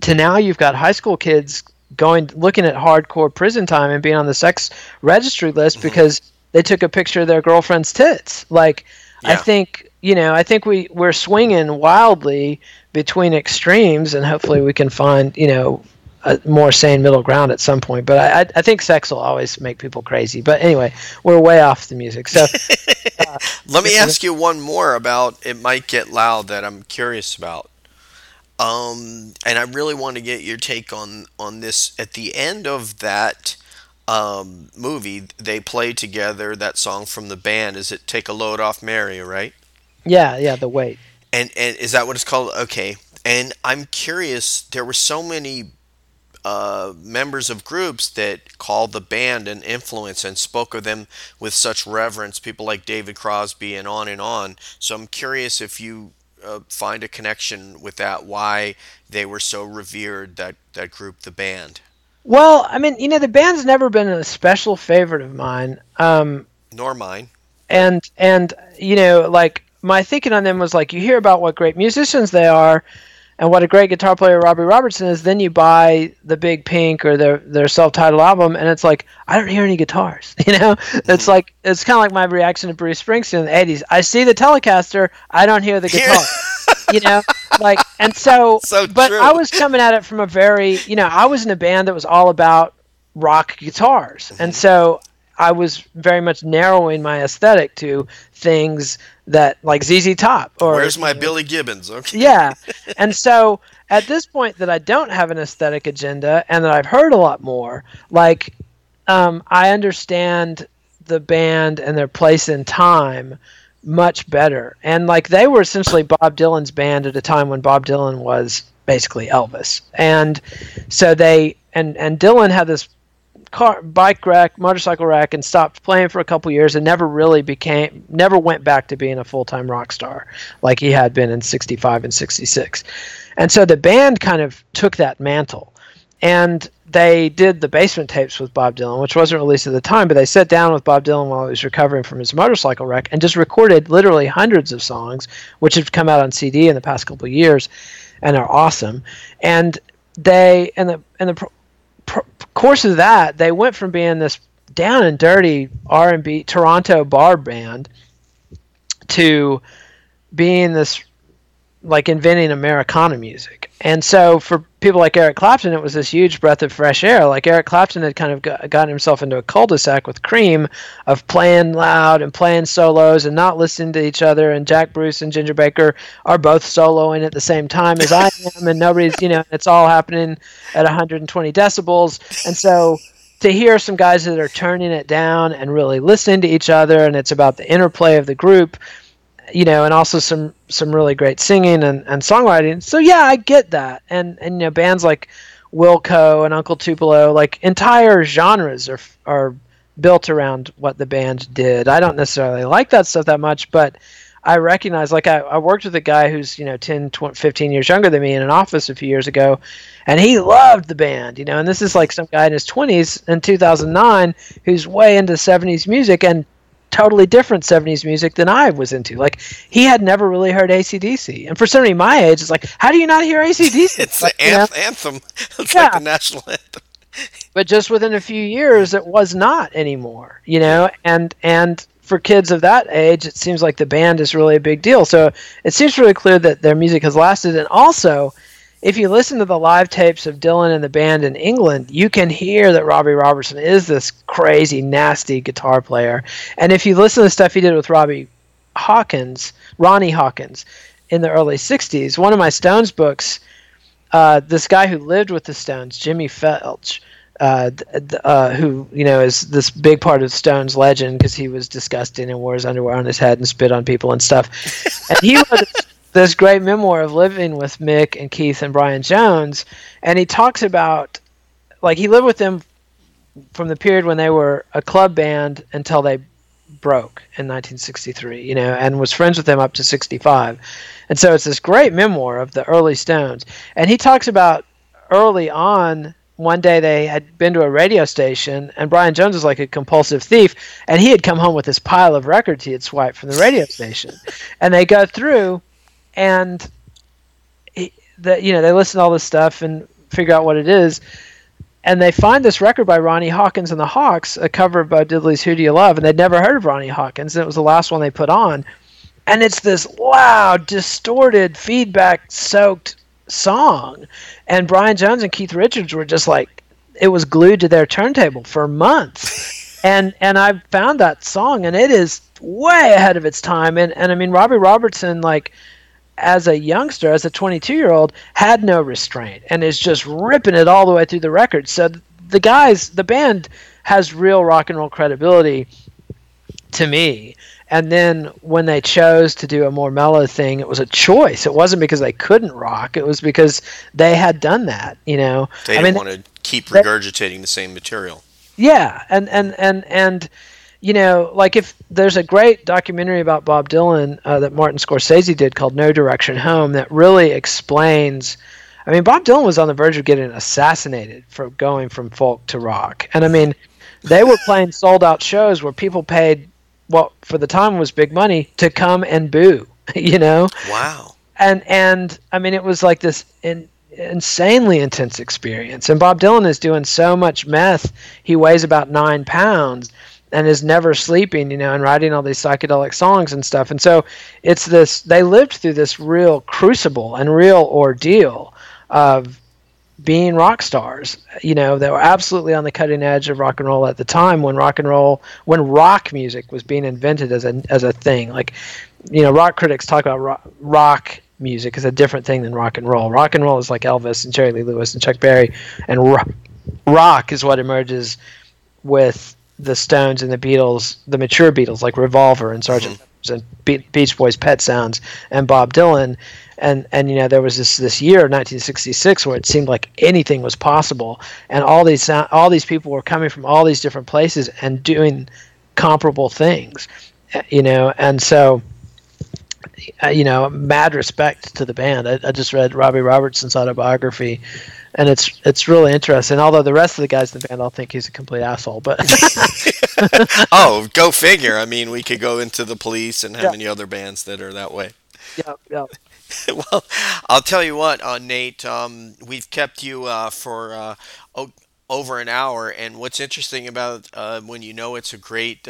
to now you've got high school kids going looking at hardcore prison time and being on the sex registry list mm-hmm. because they took a picture of their girlfriend's tits. Like I think you know, I think we we're swinging wildly between extremes, and hopefully we can find you know a more sane middle ground at some point. But I, I think sex will always make people crazy. But anyway, we're way off the music. So <laughs> uh, let me ask you one more about it. Might get loud that I'm curious about. Um, and I really want to get your take on on this. At the end of that um, movie, they play together that song from the band. Is it "Take a Load Off Mary"? Right? Yeah, yeah, the weight. And and is that what it's called? Okay. And I'm curious. There were so many uh, members of groups that called the band an influence and spoke of them with such reverence. People like David Crosby and on and on. So I'm curious if you uh, find a connection with that. Why they were so revered that that group, the band. Well, I mean, you know, the band's never been a special favorite of mine. Um, Nor mine. And and you know, like my thinking on them was like you hear about what great musicians they are and what a great guitar player Robbie Robertson is, then you buy the Big Pink or their their self-titled album, and it's like I don't hear any guitars. <laughs> You know, it's like it's kind of like my reaction to Bruce Springsteen in the '80s. I see the Telecaster, I don't hear the guitar. <laughs> you know, like and so. <laughs> So but true. I was coming at it from a very, you know, I was in a band that was all about rock guitars, mm-hmm. and so I was very much narrowing my aesthetic to things that like ZZ Top or Where's my Billy Gibbons? Okay. Yeah. <laughs> And so at this point that I don't have an aesthetic agenda and that I've heard a lot more, like um, I understand the band and their place in time much better. And like they were essentially Bob Dylan's band at a time when Bob Dylan was basically Elvis. And so they and and Dylan had this car bike rack, motorcycle rack and stopped playing for a couple years and never really became, never went back to being a full time rock star like he had been in '65 and '66. And so the band kind of took that mantle, and they did the basement tapes with Bob Dylan, which wasn't released at the time, but they sat down with Bob Dylan while he was recovering from his motorcycle wreck and just recorded literally hundreds of songs, which have come out on CD in the past couple of years, and are awesome. And they and the and the course of that, they went from being this down and dirty R&B Toronto bar band to being this like inventing Americana music. And so for people like Eric Clapton, it was this huge breath of fresh air. Like Eric Clapton had kind of got, gotten himself into a cul-de-sac with Cream of playing loud and playing solos and not listening to each other. And Jack Bruce and Ginger Baker are both soloing at the same time as I am, and nobody's, you know, it's all happening at 120 decibels. And so to hear some guys that are turning it down and really listening to each other, and it's about the interplay of the group you know, and also some some really great singing and, and songwriting. So yeah, I get that. And and you know, bands like Wilco and Uncle Tupelo, like entire genres are are built around what the band did. I don't necessarily like that stuff that much, but I recognize like I, I worked with a guy who's, you know, 10, 20, 15 years younger than me in an office a few years ago, and he loved the band, you know, and this is like some guy in his 20s in 2009 who's way into 70s music and totally different 70s music than I was into. Like, he had never really heard ACDC. And for somebody my age, it's like, how do you not hear ACDC? <laughs> it's like, the anth- anthem. <laughs> It's yeah. like the national anthem. <laughs> but just within a few years, it was not anymore, you know? And, and, for kids of that age, it seems like the band is really a big deal. So it seems really clear that their music has lasted. And also, if you listen to the live tapes of Dylan and the band in England, you can hear that Robbie Robertson is this crazy, nasty guitar player. And if you listen to the stuff he did with Robbie Hawkins, Ronnie Hawkins, in the early 60s, one of my Stones books, uh, this guy who lived with the Stones, Jimmy Phelge, uh, uh, who you know is this big part of Stone's legend because he was disgusting and wore his underwear on his head and spit on people and stuff. and he wrote this great memoir of living with Mick and Keith and Brian Jones, and he talks about like he lived with them from the period when they were a club band until they broke in 1963, you know, and was friends with them up to 65. And so it's this great memoir of the early Stones. And he talks about early on one day they had been to a radio station and Brian Jones was like a compulsive thief and he had come home with this pile of records he had swiped from the radio station. And they go through and the, you know they listen to all this stuff and figure out what it is. And they find this record by Ronnie Hawkins and the Hawks, a cover of Bo Diddley's "Who Do You Love," and they'd never heard of Ronnie Hawkins, and it was the last one they put on. and it's this loud, distorted, feedback-soaked song, and Brian Jones and Keith Richards were just like, it was glued to their turntable for months, <laughs> and and I found that song, and it is way ahead of its time, and and I mean Robbie Robertson like as a youngster, as a 22 year old, had no restraint and is just ripping it all the way through the record. So the guys, the band has real rock and roll credibility to me. And then when they chose to do a more mellow thing, it was a choice. It wasn't because they couldn't rock. It was because they had done that. You know, they I didn't mean, want to keep regurgitating the same material. yeah, and and and and you know, like if there's a great documentary about Bob Dylan uh, that Martin Scorsese did called No Direction Home that really explains. I mean, Bob Dylan was on the verge of getting assassinated for going from folk to rock, and I mean, they were playing sold out shows where people paid what for the time was big money to come and boo, <laughs> you know Wow. and and I mean it was like this in, insanely intense experience. And Bob Dylan is doing so much meth, he weighs about nine pounds and is never sleeping, you know, and writing all these psychedelic songs and stuff. And so it's this they lived through this real crucible and real ordeal of being rock stars. You know, they were absolutely on the cutting edge of rock and roll at the time when rock and roll when rock music was being invented as a as a thing. Like, you know, rock critics talk about rock, rock music is a different thing than rock and roll. Rock and roll is like Elvis and Jerry Lee Lewis and Chuck Berry, and ro- rock is what emerges with the Stones and the Beatles, the mature Beatles like Revolver and Sgt. Pepper's and Be- Beach Boys, Pet Sounds, and Bob Dylan. And and you know there was this this year 1966 where it seemed like anything was possible, and all these sound, all these people were coming from all these different places and doing comparable things, uh, you know. And so uh, you know, mad respect to the band. I, I just read Robbie Robertson's autobiography, and it's it's really interesting. Although the rest of the guys in the band all think he's a complete asshole, but <laughs> <laughs> oh, go figure. I mean, we could go into the police and how Yeah. many other bands that are that way. yeah, yeah. <laughs> well, I'll tell you what, uh, Nate. Um, we've kept you uh, for uh, o- over an hour, and what's interesting about uh, when you know it's a great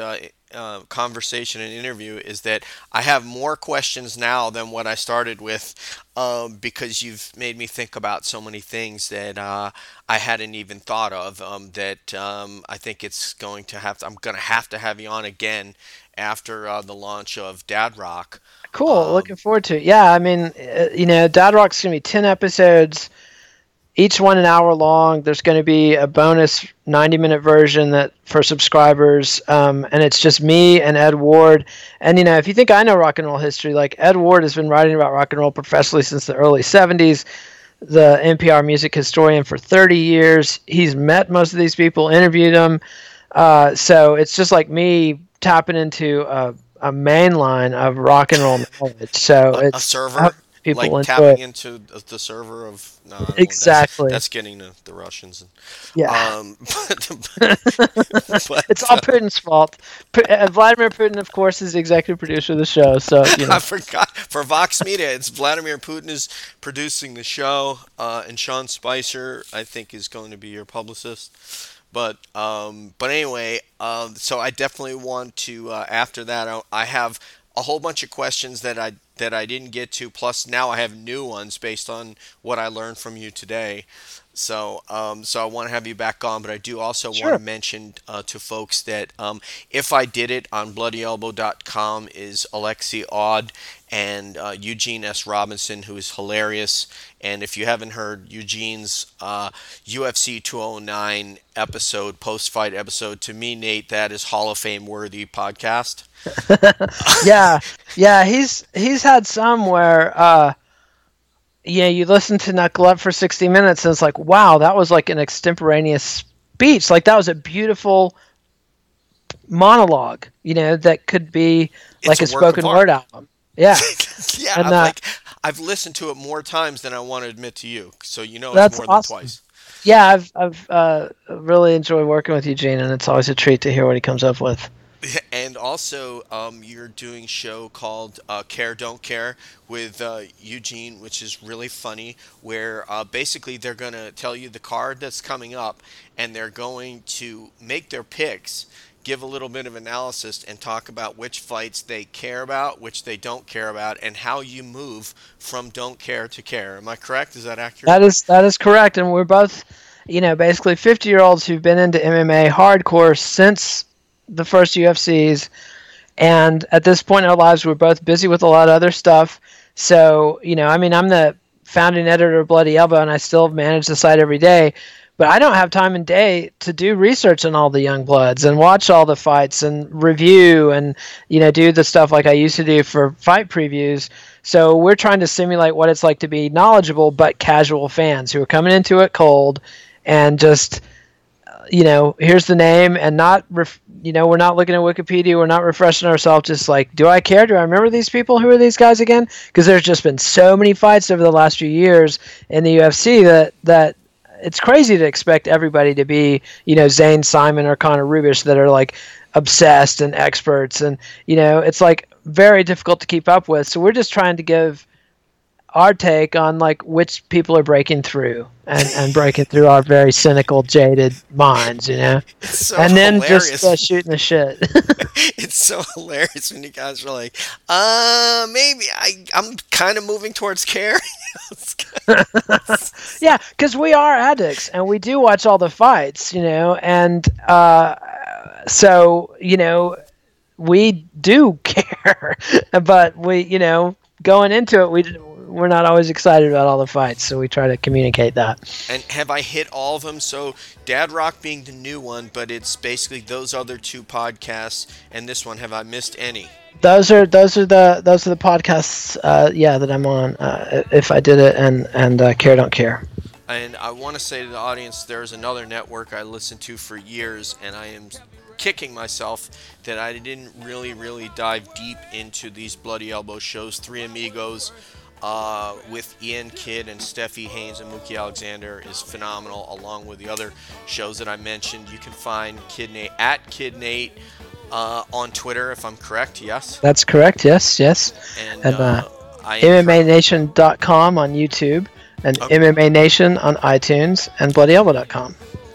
uh, conversation and interview is that I have more questions now than what I started with, um, because you've made me think about so many things that uh, I hadn't even thought of. Um, that um, I think it's going to have. To, I'm going to have to have you on again after uh, the launch of Dad Rock. Cool. Um, Looking forward to it. Yeah, I mean, uh, you know, Dad Rock's gonna be ten episodes, each one an hour long. There's gonna be a bonus ninety minute version that for subscribers, um, and it's just me and Ed Ward. And you know, if you think I know rock and roll history, like Ed Ward has been writing about rock and roll professionally since the early '70s. The NPR music historian for 30 years. He's met most of these people, interviewed them. Uh, so it's just like me tapping into a, a main line of rock and roll knowledge. So a, it's a server, people like enjoy tapping it. into the the server of no, Exactly. That's, that's getting to the Russians. Yeah, Um, <laughs> but, <laughs> but, it's all uh, Putin's fault. Uh, Vladimir Putin, of course, is the executive producer of the show. So <laughs> you know, I forgot for Vox Media. It's Vladimir Putin is producing the show, uh, and Sean Spicer, I think, is going to be your publicist. But um, but anyway, um, so I definitely want to. Uh, after that, I, I have a whole bunch of questions that I that I didn't get to. Plus, now I have new ones based on what I learned from you today. So, um, so I want to have you back on, but I do also Sure. want to mention uh, to folks that um, if I did it on BloodyElbow.com is Alexi Odd and uh, Eugene S. Robinson, who is hilarious. And if you haven't heard Eugene's uh, UFC 209 episode, post-fight episode, to me, Nate, that is Hall of Fame worthy podcast. <laughs> yeah, yeah, he's he's had some where uh, yeah, you listen to Knuckle Up for sixty minutes, and it's like, wow, that was like an extemporaneous speech. Like that was a beautiful monologue. You know, that could be like a, It's a of spoken word album. Yeah. <laughs> yeah, And, I've, uh, like I've listened to it more times than I want to admit to you. So you know it's That's more awesome. than twice. Yeah, I've I've uh, really enjoyed working with Eugene, and it's always a treat to hear what he comes up with. <laughs> And also, um, you're doing a show called uh, Care Don't Care with uh, Eugene, which is really funny. Where uh, basically they're going to tell you the card that's coming up, and they're going to make their picks. Give a little bit of analysis and talk about which fights they care about, which they don't care about, and how you move from don't care to care. Am I correct? Is that accurate? That is that is correct, and we're both, you know, basically 50 year olds who've been into MMA hardcore since the first UFCs, and at this point in our lives, we're both busy with a lot of other stuff. So, you know, I mean, I'm the founding editor of Bloody Elbow, and I still manage the site every day. But I don't have time and day to do research on all the young bloods and watch all the fights and review and you know do the stuff like I used to do for fight previews. So we're trying to simulate what it's like to be knowledgeable but casual fans who are coming into it cold and just uh, you know, here's the name, and not, ref- you know, we're not looking at Wikipedia, we're not refreshing ourselves. Just like, do I care? Do I remember these people? Who are these guys again? Because there's just been so many fights over the last few years in the UFC that that it's crazy to expect everybody to be, you know, Zane Simon or Connor Ruebusch that are like obsessed and experts, and you know, it's like very difficult to keep up with. So we're just trying to give our take on like which people are breaking through and, and breaking through our very cynical, jaded minds, you know, <laughs> so and then hilarious. just uh, shooting the shit. <laughs> <laughs> it's so hilarious when you guys are like, uh, maybe I, I'm kind of moving towards care. yeah, because we are addicts and we do watch all the fights, you know, and uh, so you know we do care, but we, you know, going into it, we we're not always excited about all the fights, so we try to communicate that. And have I hit all of them? So Dad Rock being the new one, but it's basically those other two podcasts and this one. Have I missed any? Those are those are the those are the podcasts. Uh, yeah, that I'm on. Uh, if I did it and and uh, care don't care. And I want to say to the audience, there's another network I listened to for years, and I am kicking myself that I didn't really, really dive deep into these Bloody Elbow shows. Three Amigos uh, with Iain Kidd and Stephie Haynes and Mookie Alexander is phenomenal, along with the other shows that I mentioned. You can find Kid Nate at Kid Nate uh, on Twitter, if I'm correct. Yes. That's correct. Yes, yes. And, And, uh, uh, MMANation.com on YouTube and Okay. MMA Nation on iTunes and BloodyElbow.com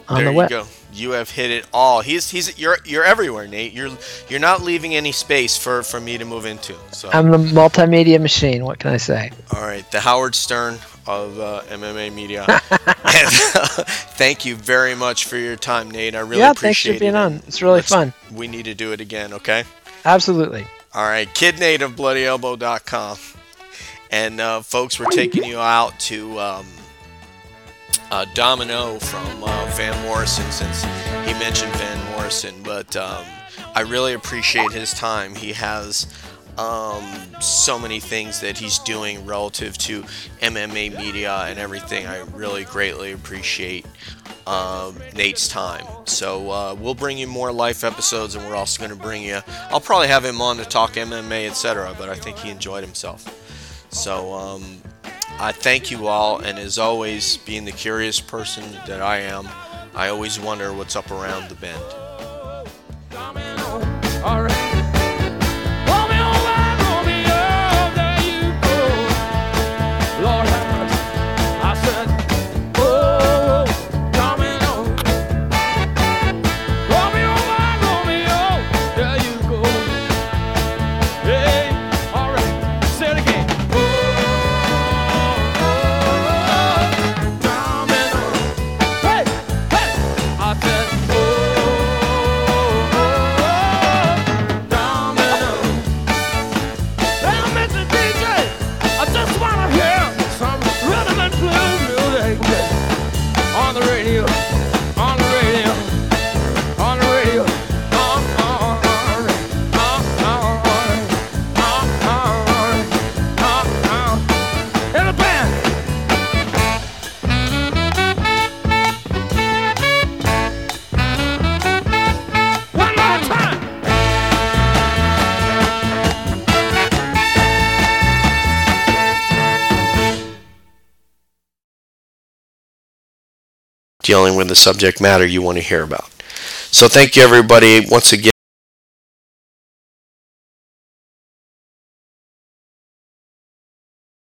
on there the you web. go. You have hit it all. He's he's you're you're everywhere, Nate. You're you're not leaving any space for for me to move into. So I'm the multimedia machine. What can I say? all right, the Howard Stern of uh, MMA media. <laughs> and, uh, thank you very much for your time, Nate. I really yeah, thanks appreciate for being it. on. It's really Let's- fun. We need to do it again, okay? Absolutely. All right, Kid Nate of BloodyElbow.com. And uh, folks, we're taking you out to um, uh, Domino from uh, Van Morrison since he mentioned Van Morrison. But um, I really appreciate his time. He has um, so many things that he's doing relative to MMA media and everything. I really greatly appreciate um, Nate's time. So uh, we'll bring you more life episodes, and we're also going to bring you. I'll probably have him on to talk MMA, etc. But I think he enjoyed himself. So um, I thank you all, and as always, being the curious person that I am, I always wonder what's up around the bend. Dealing with the subject matter you want to hear about. So thank you, everybody, once again.